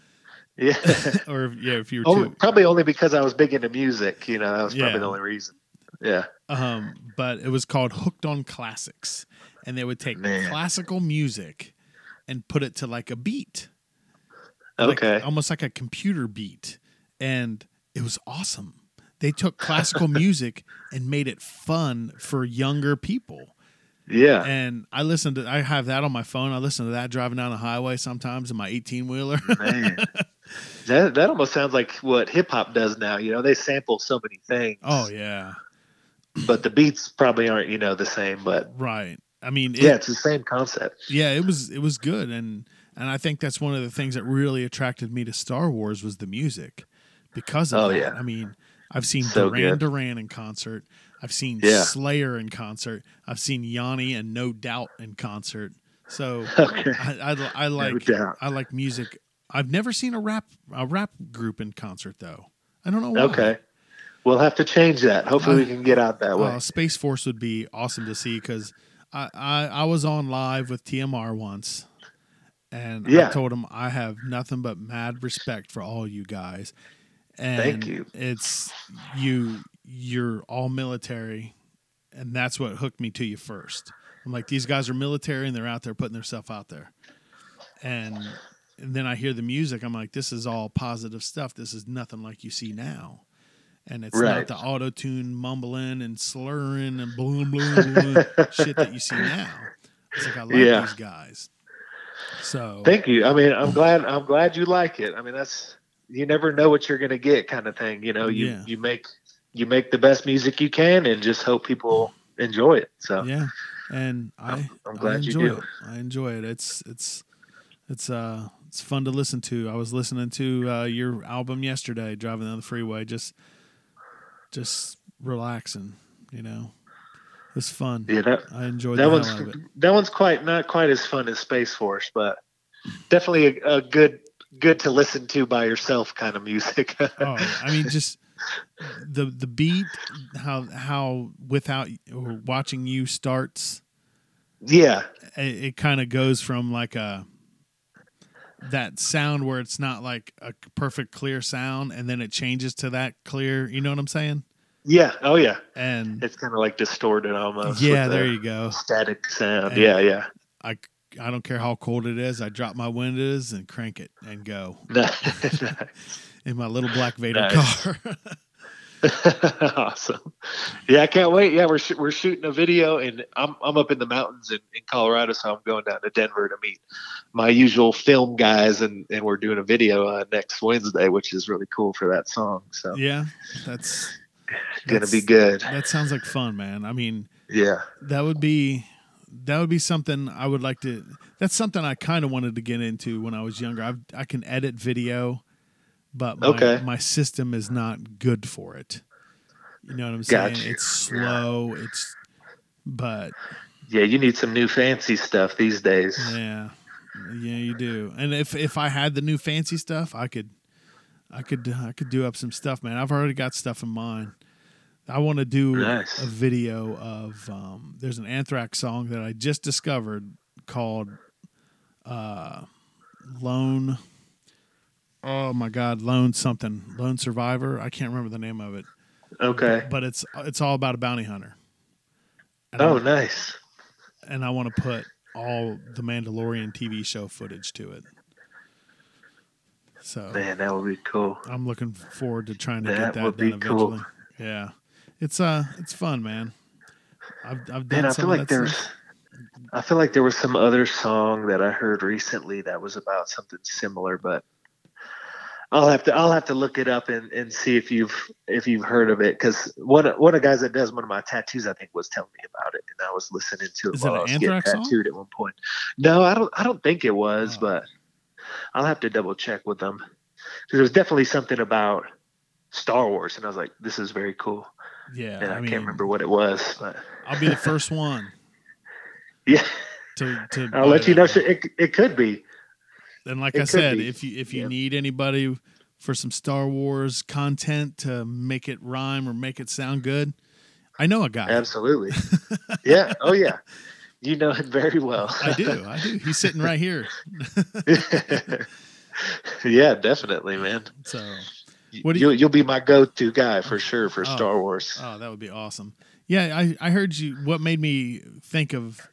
Yeah. or if, yeah, if you were oh, too probably only because I was big into music. You know, that was probably Yeah. the only reason. Yeah. um but it was called Hooked on Classics. And they would take Man. classical music and put it to like a beat. like- Okay. almost like a computer beat. And it was awesome. They took classical music and made it fun for younger people. yeah. And I listen to I have that on my phone. I listen to that driving down the highway sometimes in my 18 wheeler. Man. That that almost sounds like what hip hop does now. You know, they sample so many things. oh yeah. But the beats probably aren't, you know, the same. But Right. I mean, it, yeah, it's the same concept. yeah, it was it was good and and I think that's one of the things that really attracted me to Star Wars was the music. Because of Oh, that. yeah. I mean, I've seen So Duran good. Duran in concert. I've seen Yeah. Slayer in concert. I've seen Yanni and No Doubt in concert. So Okay. I, I, I like doubt. I like music. I've never seen a rap a rap group in concert though. I don't know why. Okay. We'll have to change that. Hopefully, we can get out that way. Uh, Space Force would be awesome to see because I, I I was on live with TMR once, and Yeah. I told him I have nothing but mad respect for all you guys. And Thank you. It's you you're all military, and that's what hooked me to you first. I'm like, these guys are military and they're out there putting themselves out there, and and then I hear the music. I'm like, this is all positive stuff. This is nothing like you see now. And it's Right. not the auto tune mumbling and slurring and blah blah blah shit that you see now. It's like I like Yeah. these guys. So Thank you. I mean, I'm glad. I'm glad you like it. I mean, that's you never know what you're gonna get, kind of thing. You know, you Yeah. you make you make the best music you can, and just hope people enjoy it. So yeah, and I I'm- I'm I glad you enjoy do. it. I enjoy it. It's it's it's uh it's fun to listen to. I was listening to uh, your album yesterday, driving down the freeway, just just relaxing. You know, it's fun. yeah, that I enjoyed that one's hell out of it. that one's quite not quite as fun as Space Force, but definitely a, a good good to listen to by yourself kind of music. oh, I mean, just the the beat, how how without or watching you starts. yeah, It, it kind of goes from like a that sound where it's not like a perfect clear sound, and then it changes to that clear. You know what I'm saying? yeah, oh yeah. And It's kind of like distorted almost. yeah, there the you go. Static sound. And- yeah, yeah. I I don't care how cold it is. I drop my windows and crank it and go in my little black Vader Nice. car. awesome. Yeah, I can't wait. Yeah, we're sh- we're shooting a video, and I'm I'm up in the mountains in, in Colorado, so I'm going down to Denver to meet my usual film guys, and and we're doing a video uh, next Wednesday, which is really cool for that song. So yeah, that's gonna be good. That sounds like fun, man. I mean, Yeah, that would be that would be something I would like to. That's something I kind of wanted to get into when I was younger. I I can edit video, but my, Okay. my system is not good for it. You know what I'm saying? Gotcha. It's slow. It's but yeah. You need some new fancy stuff these days. yeah, yeah, you do. And if if I had the new fancy stuff, I could, I could, I could do up some stuff, man. I've already got stuff in mind. I want to do Nice. a video of. Um, there's an Anthrax song that I just discovered called uh, "Lone." Oh my God, Lone something, Lone Survivor. I can't remember the name of it, Okay. but it's it's all about a bounty hunter. And Oh, I- nice. and I want to put all the Mandalorian TV show footage to it. So Man, that would be cool. I'm looking forward to trying to That get that would done be cool. eventually. Yeah, it's uh, it's fun, man. I've I've done Man, I feel like there's. stuff. I feel like there was some other song that I heard recently that was about something similar, but I'll have to I'll have to look it up and, and see if you've if you've heard of it because one of- one of the guys that does one of my tattoos I think was telling me about it and I was listening to it Is it while an I was getting song? tattooed at one point. No, I don't I don't think it was, Oh. but I'll have to double check with them. 'Cause There was definitely something about Star Wars, and I was like, "This is very cool," Yeah, and I, I mean, can't remember what it was, but I'll be the first one yeah, to to. I'll let you know. one. It, it could be. And like it I said, be. if you if you Yeah. need anybody for some Star Wars content to make it rhyme or make it sound good, I know a guy. Absolutely. yeah. Oh, yeah. You know him very well. I do. I do. He's sitting right here. yeah, definitely, man. So, What do you, you'll be my go-to guy for sure for Oh. Star Wars. oh, that would be awesome. Yeah, I I heard you. What made me think of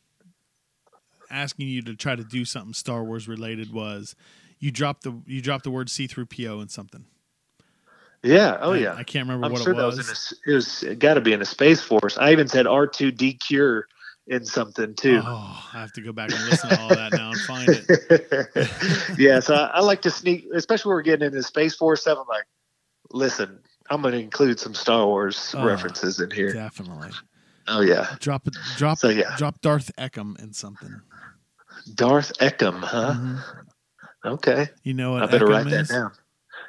asking you to try to do something Star Wars related was you dropped the you dropped the word C-3PO in something. yeah. Oh I- yeah. I can't remember I'm what sure it that was. was in a, it was it got to be in a space force. I even said R2-Decure in something too. Oh, I have to go back and listen to all that now and find it. yeah, so I, I like to sneak, especially when we're getting into Space Force stuff. I'm like, listen, I'm going to include some Star Wars Oh, references in here. Definitely. Oh yeah, Drop. Drop. So, yeah. Drop Darth Ekim in something. Darth Ekim, huh? Mhm. Okay, You know what I better Ekim write that is? down.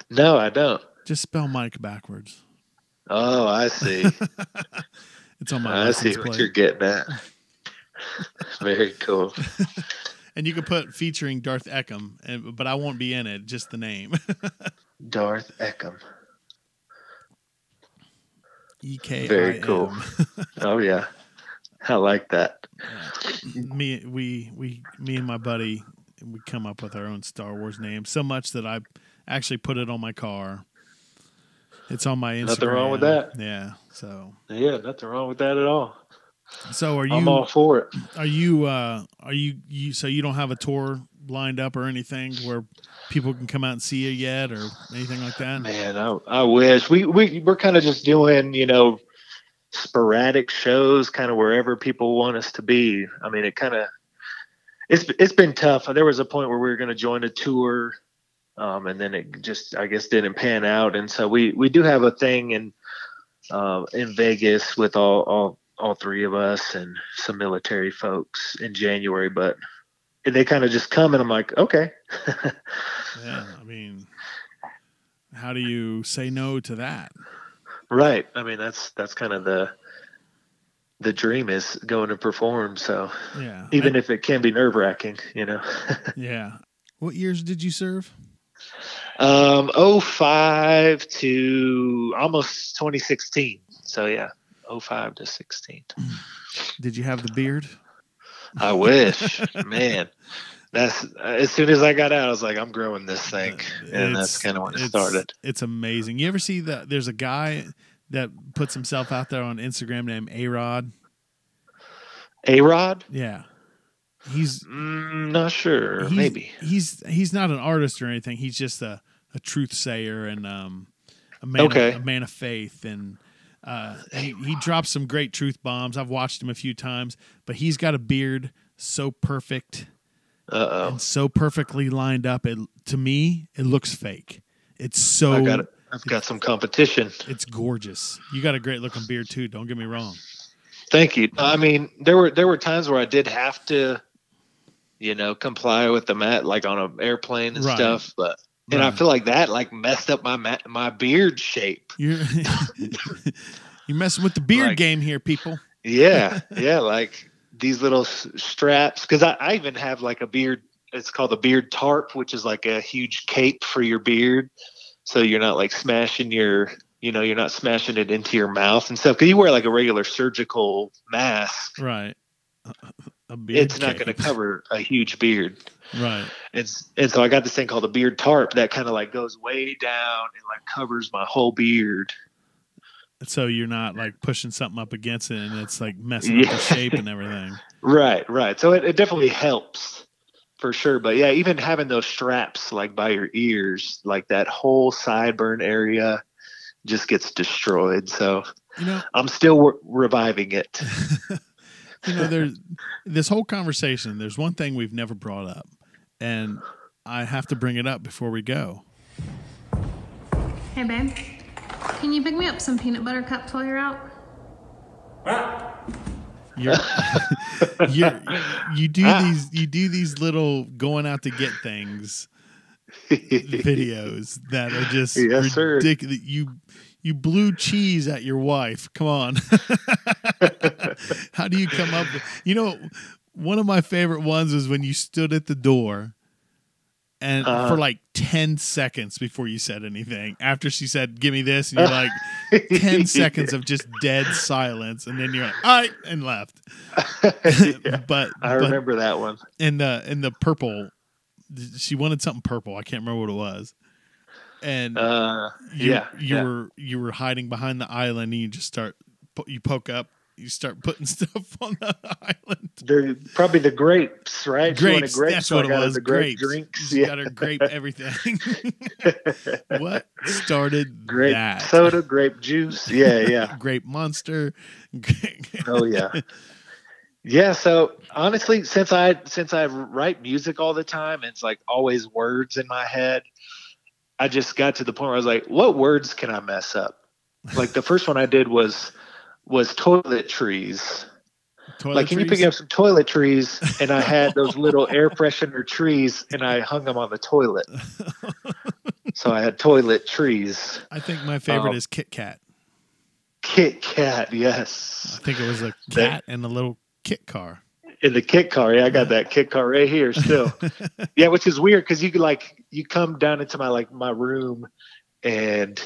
No, I don't. Just spell Mike backwards. Oh, I see. It's on my I see what plate. you're getting at. Very cool. And you can put featuring Darth and, but I won't be in it. Just the name. Darth Ekim. E K Very cool. Oh yeah, I like that. me we we me and my buddy we come up with our own Star Wars name so much that I actually put it on my car. It's on my Instagram. Nothing wrong with that. Yeah. So Yeah, nothing wrong with that at all. so are you? I'm all for it. are you uh are you you so you don't have a tour lined up or anything where people can come out and see you yet or anything like that? Man, I, I wish we we we're kind of just doing you know sporadic shows, kind of wherever people want us to be. I mean, it kind of it's it's been tough. There was a point where we were going to join a tour, um, and then it just I guess didn't pan out. And so we we do have a thing in uh, in Vegas with all all all three of us and some military folks in January, but they kind of just come and I'm like, okay. Yeah, I mean how do you say no to that? Right. I mean, that's that's kind of the the dream is going to perform. So Yeah. even I- if it can be nerve wracking, you know. yeah. What years did you serve? um, 05 to almost 2016. So yeah, 05 to 16. Did you have the beard? I wish, man. That's as soon as I got out, I was like, I'm growing this thing, and that's kind of when it started. It's amazing. You ever see that? There's a guy that puts himself out there on Instagram named A Rod. A Rod? Yeah, he's Mm, not sure. he's, Maybe. he's he's not an artist or anything. He's just a, a truth sayer and um, a man Okay. of, a man of faith and. Uh, he, he drops some great truth bombs. I've watched him a few times, but he's got a beard so perfect Uh oh. and so perfectly lined up. It to me, it looks fake. It's so I got it. I've got some competition. It's gorgeous. You got a great looking beard too. Don't get me wrong. Thank you. I mean, there were there were times where I did have to, you know, comply with the mat like on an airplane and Right. stuff. But and I feel like that like messed up my ma- my beard shape. You're you're messing with the beard Like- game here, people. Yeah, yeah, like these little s- straps. Because I, I even have like a beard. It's called a beard tarp, which is like a huge cape for your beard, so you're not like smashing your. You know, you're not smashing it into your mouth and stuff. Because you wear like a regular surgical mask, Right. It's not going to cover a huge beard. Right. And, and so I got this thing called a beard tarp that kind of like goes way down and like covers my whole beard. So you're not like pushing something up against it and it's like messing up the shape and everything. Right, right. So it, it definitely helps for sure. But yeah, even having those straps like by your ears, like that whole sideburn area just gets destroyed. So You know, I'm still re- reviving it. you know, there's this whole conversation. There's one thing we've never brought up, and I have to bring it up before we go. Hey, babe. Can you pick me up some peanut butter cups while you're out? You're, you're, you do these you do these little going out to get things videos that are just Yes, sir. You you blew cheese at your wife. Come on. How do you come up with you know one of my favorite ones was when you stood at the door and Uh-huh. for like 10 seconds before you said anything. After she said, Give me this, and you're like 10 seconds of just dead silence, and then you're like, all right, and left. Yeah, but I but remember that one. in the in the purple she wanted something purple i can't remember what it was and Uh, you, yeah, you yeah. were you were hiding behind the island and you just start you poke up you start putting stuff on the island They're probably the grapes, right? Grapes, grapes, that's what it was The grape grapes drinks. you Yeah. got her grape everything what started grape that soda, grape juice. Yeah, yeah. grape monster Oh yeah. Yeah, so honestly, since I since I write music all the time, it's like always words in my head. I just got to the point where I was like, what words can I mess up? Like the first one I did was was toilet toiletries. like can you pick up some toiletries? And I had those little air freshener trees and I hung them on the toilet. So I had toilet trees. i think my favorite Um, is kit kat Kit Kat, yes. i think it was a That- cat and a little kit car in the kit car. Yeah, I got that kit car right here still. yeah, which is weird because you could like you come down into my like my room and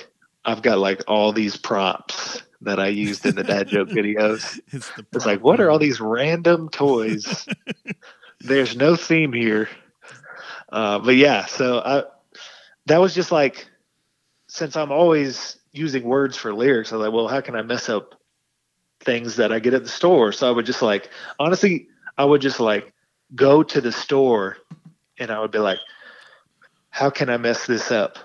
I've got like all these props that I used in the dad joke videos. it's It's like, what are all these random toys? There's no theme here. Uh, but yeah, so I that was just like since I'm always using words for lyrics. I was like, well, how can I mess up things that I get at the store? So I would just like, honestly, I would just like go to the store and I would be like, how can I mess this up?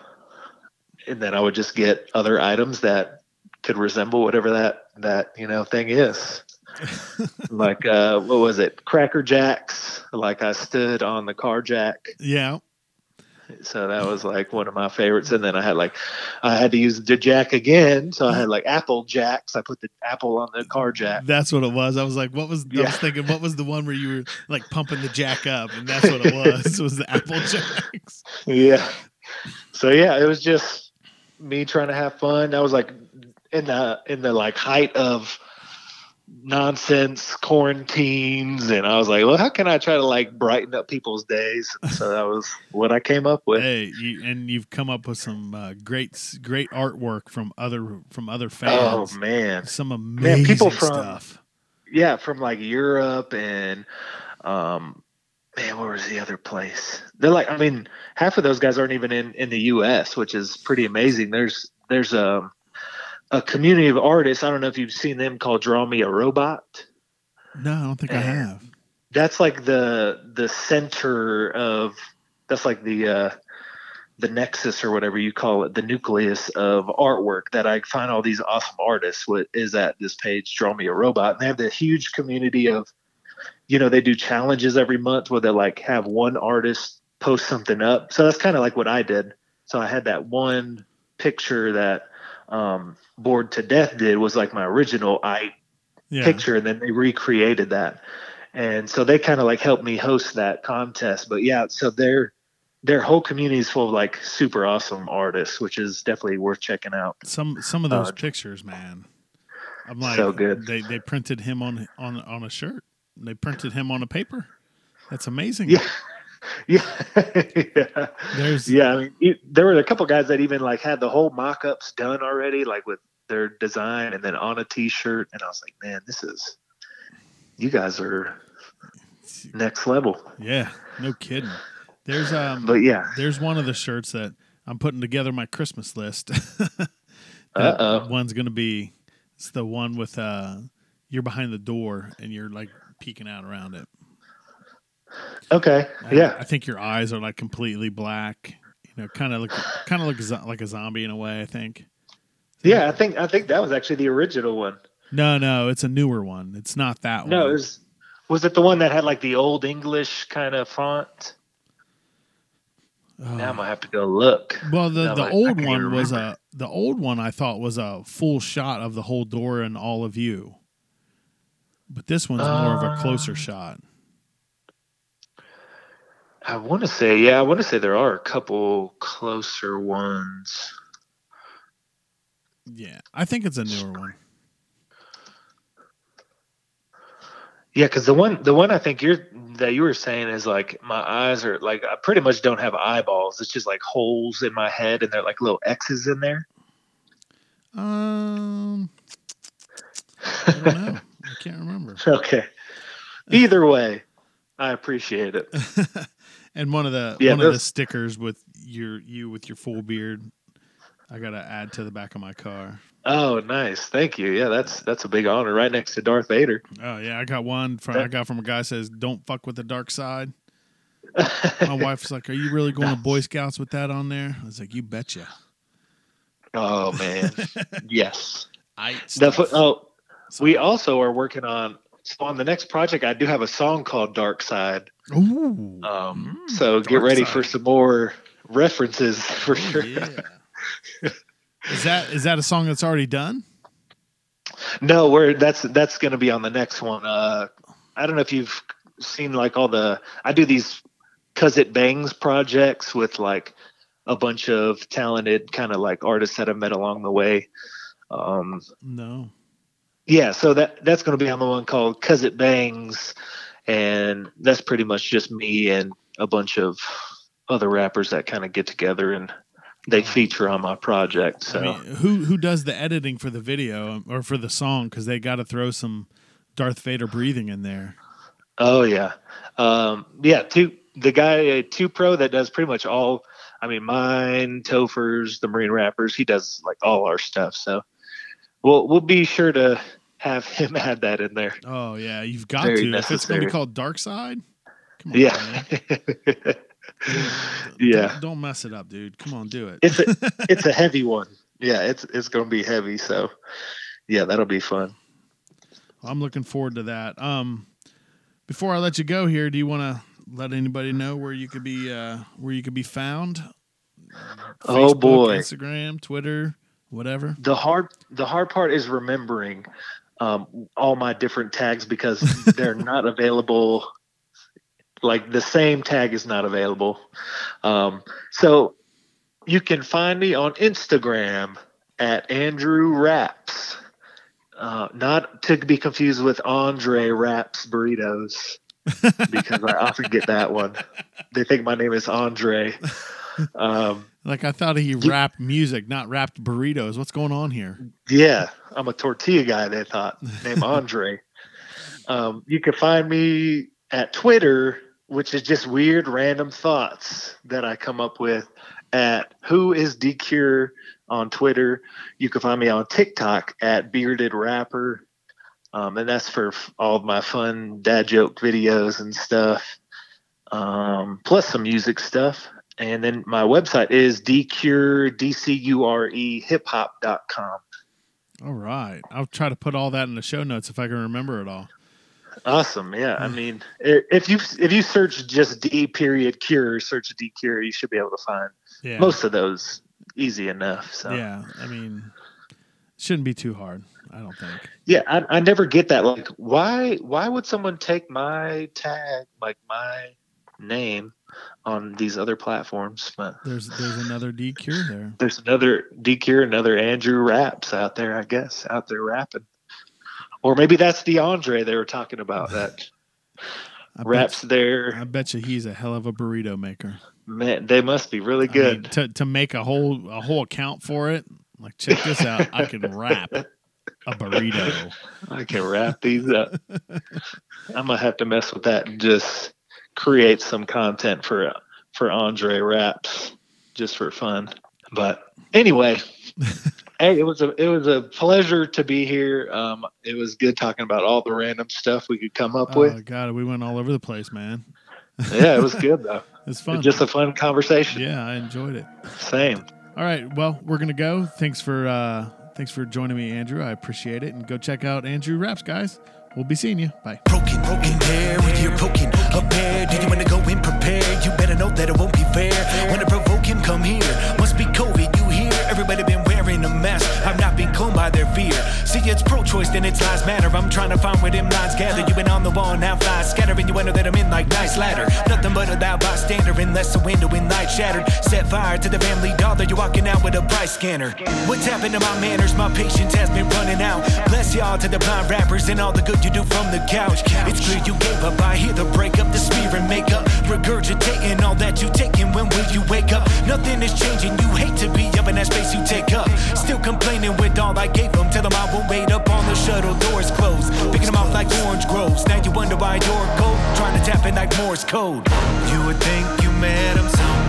And then I would just get other items that could resemble whatever that that you know thing is. like uh, what was it? Cracker Jacks. Like I stood on the car jack Yeah. So that was like one of my favorites. And then I had like, I had to use the jack again. So I had like Apple Jacks. I put the apple on the car jack. That's what it was. I was like, what was I was thinking what was the one where you were like pumping the jack up and that's what it was. was the apple jacks. Yeah. So yeah, it was just me trying to have fun. I was like in the in the like height of nonsense quarantines and I was like, well, how can I try to like brighten up people's days? And so that was what I came up with. Hey, you, and you've come up with some uh, great great artwork from other from other fans. Oh man. some amazing people from- stuff. yeah, from like Europe and um man, where was the other place? They're like I mean, half of those guys aren't even in in the US, which is pretty amazing. There's there's a a community of artists. I don't know if you've seen them called Draw Me a Robot. No, I don't think I have. That's like the the center of that's like the uh the nexus or whatever you call it, the nucleus of artwork that I find all these awesome artists what is at this page, Draw Me a Robot. And they have this huge community of, you know, they do challenges every month where they like have one artist post something up. So that's kind of like what I did. So I had that one picture that um, Bored to Death did was like my original I Yeah. picture and then they recreated that and so they kind of like helped me host that contest but yeah so their their whole community is full of like super awesome artists which is definitely worth checking out Some some of those Uh, pictures, man. I'm like So good. They they printed him on on on a shirt. They printed him on a paper. That's amazing. yeah yeah yeah There's yeah i mean it, there were a couple guys that even like had the whole mock-ups done already like with their design and then on a t-shirt and i was like man this is you guys are next level yeah, no kidding. There's um but yeah there's one of the shirts that I'm putting together my Christmas list. That Uh-oh. One's gonna be it's the one with uh you're behind the door and you're like peeking out around it. Okay I- yeah I think your eyes are like completely black. You know, kind of look kind of look zo- like a zombie in a way. I think. yeah i think i think that was actually the original one No, no, it's a newer one. It's not that one. No, was was it the one that had like the old English kind of font? Oh. Now I'm gonna have to go look. Well, the, No, the I- I old can't one was a the old one I thought was a full shot of the whole door and all of you. But this one's more of a closer Uh, shot. I want to say, yeah, I want to say there are a couple closer ones. Yeah, I think it's a newer one. Yeah, because the one the one I think you're that you were saying is like my eyes are like I pretty much don't have eyeballs. It's just like holes in my head, and they're like little X's in there. Um, I don't know. I can't remember. Okay. Either way, I appreciate it. and one of the Yeah, one of the stickers with your you with your full beard, I gotta add to the back of my car. Oh, nice. Thank you. Yeah, that's that's a big honor. Right next to Darth Vader. Oh yeah, I got one from I got from a guy says, "Don't fuck with the dark side." My wife's like, "Are you really going to Boy Scouts with that on there?" I was like, "You betcha." oh man. yes. I The fo- oh, we also are working on so on the next project. I do have a song called Dark Side. Ooh. Um, Mm, so get ready Side. for some more references for Oh, sure. yeah. is that is that a song that's already done? No, we're that's that's going to be on the next one. Uh, I don't know if you've seen like all the I do these cuz it bangs projects with like a bunch of talented kind of like artists that I've met along the way. Um, No. Yeah, so that that's going to be on the one called cuz it bangs and that's pretty much just me and a bunch of other rappers that kind of get together and they feature on my project. So I mean, who who does the editing for the video um, or for the song? Because they got to throw some Darth Vader breathing in there. Oh yeah, um, yeah. Two the guy uh, two pro that does pretty much all I mean, mine, Topher's, the Marine Rappers. He does like all our stuff. So we'll we'll be sure to have him add that in there. Oh yeah, you've got Very to. If it's going to be called Dark Side, come on, Yeah, yeah. Don't, don't mess it up, dude. Come on, do it. It's a it's a heavy one. Yeah, it's it's gonna be heavy. So yeah, that'll be fun. I'm looking forward to that. Um, before I let you go here, do you want to let anybody know where you could be uh, where you could be found? Oh, boy. Instagram, Twitter, whatever. the hard the hard part is remembering um, all my different tags because they're not available. Like the same tag is not available. Um, so you can find me on instagram at andrew raps. Uh, not to be confused with andre raps burritos because i often get that one. They think my name is andre. Um, Like I thought he rapped music, not rapped burritos. What's going on here? Yeah, I'm a tortilla guy. They thought named Andre. um, you can find me at Twitter, which is just weird, random thoughts that I come up with at Who is Decure on Twitter. You can find me on TikTok at Bearded Rapper, um, and that's for f- all of my fun dad joke videos and stuff, um, plus some music stuff. And then my website is D-C-U-R-E, hip-hop.com. All right, I'll try to put all that in the show notes if I can remember it all. Awesome. Yeah. I hmm. mean, if you if you search just D period cure, search Decure, you should be able to find Yeah, most of those easy enough. So yeah. I mean, shouldn't be too hard. I don't think. yeah, I, I never get that. Like, why why would someone take my tag, like my name, on these other platforms? But There's there's another Decure there. there's another Decure, another Andrew Raps out there, I guess, out there rapping. Or maybe that's the Andre they were talking about that I raps Bet, there. I bet you he's a hell of a burrito maker. Man, they must be really I good. mean, to to make a whole a whole account for it. Like, check this out. I can rap a burrito. I can wrap these up. I'm gonna have to mess with that and just create some content for for Andre raps just for fun. But anyway, hey, it was a it was a pleasure to be here. Um, it was good talking about all the random stuff we could come up with. Oh with. God, we went all over the place, man. Yeah, it was good though. It's fun. Just a fun conversation. yeah, I enjoyed it. Same. All right, well, we're gonna go. Thanks for uh thanks for joining me, Andrew. I appreciate it. And go check out Andrew Raps, guys. We'll be seeing you. Bye. broken, broken poking. Do you wanna go in prepared? You better know that it won't be fair. Wanna provoke him? Come here. Must be COVID, See, it's pro-choice, then it's lives matter. I'm trying to find where them lines gather. You been on the wall, now flies scattering. You know that I'm in like nice ladder. Nothing but a loud bystander, unless a window in light shattered. Set fire to the family dollar. You're walking out with a price scanner. What's happened to my manners? My patience has been running out. Bless y'all to the blind rappers and all the good you do from the couch. It's clear you gave up. I hear the break up, the spear and makeup. Regurgitating all that you taking. When will you wake up? Nothing is changing. You hate to be up in that space you take up. Still complaining with all I gave them. Tell them I will wait up on the shuttle. Doors closed. Picking them off like orange groves. Now you wonder why you're cold. Trying to tap in like Morse code. You would think you met him somewhere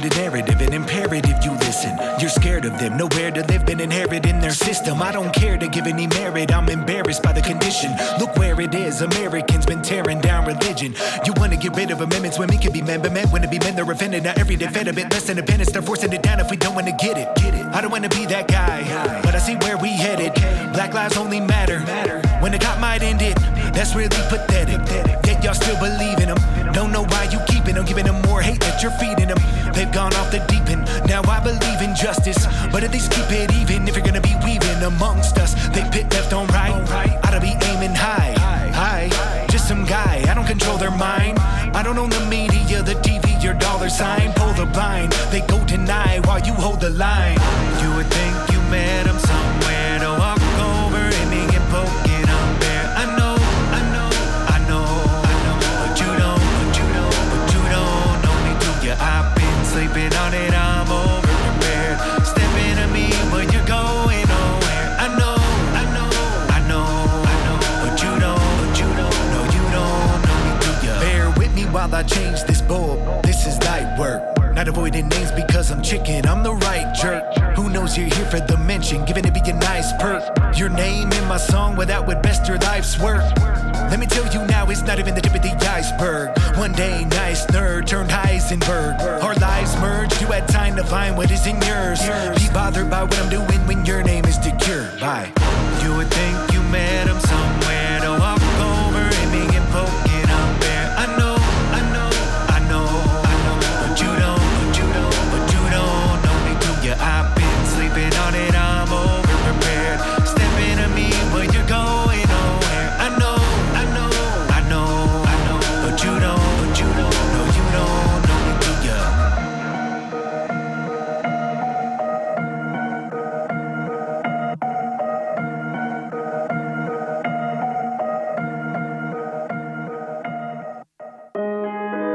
with a narrative, an imperative. You listen. You're scared of them, nowhere to live, been inheriting their system. I don't care to give any merit. I'm embarrassed by the condition. Look where it is. Americans been tearing down religion. You wanna get rid of amendments when we can be men, but men wanna be men. They're offended. Now every fed a bit less independence. They're forcing it down if we don't wanna get it. Get it. I don't wanna be that guy, but I see where we headed. Black lives only matter when the cop might end it. That's really pathetic. Yet y'all still believe in them. Don't know why you keeping them, giving them more hate that you're feeding them. They've gone off the deep end. Now I believe in justice, but at least keep it even. If you're gonna be weaving amongst us, they pit left on right. Oughta be aiming high, high. Just some guy. I don't control their mind. I don't own the media, the TV, your dollar sign. Pull the blind. They go deny while you hold the line. You would think you met him I change this bulb. This is light work. Not avoiding names because I'm chicken, I'm the right jerk. Who knows you're here for the mention, giving it be a nice perk. Your name in my song, well, that would best your life's work. Let me tell you now, it's not even the tip of the iceberg. One day, nice nerd turned Heisenberg. Our lives merged, you had time to find what is in yours. Be bothered by what I'm doing when your name is the cure. Bye. You would think you met him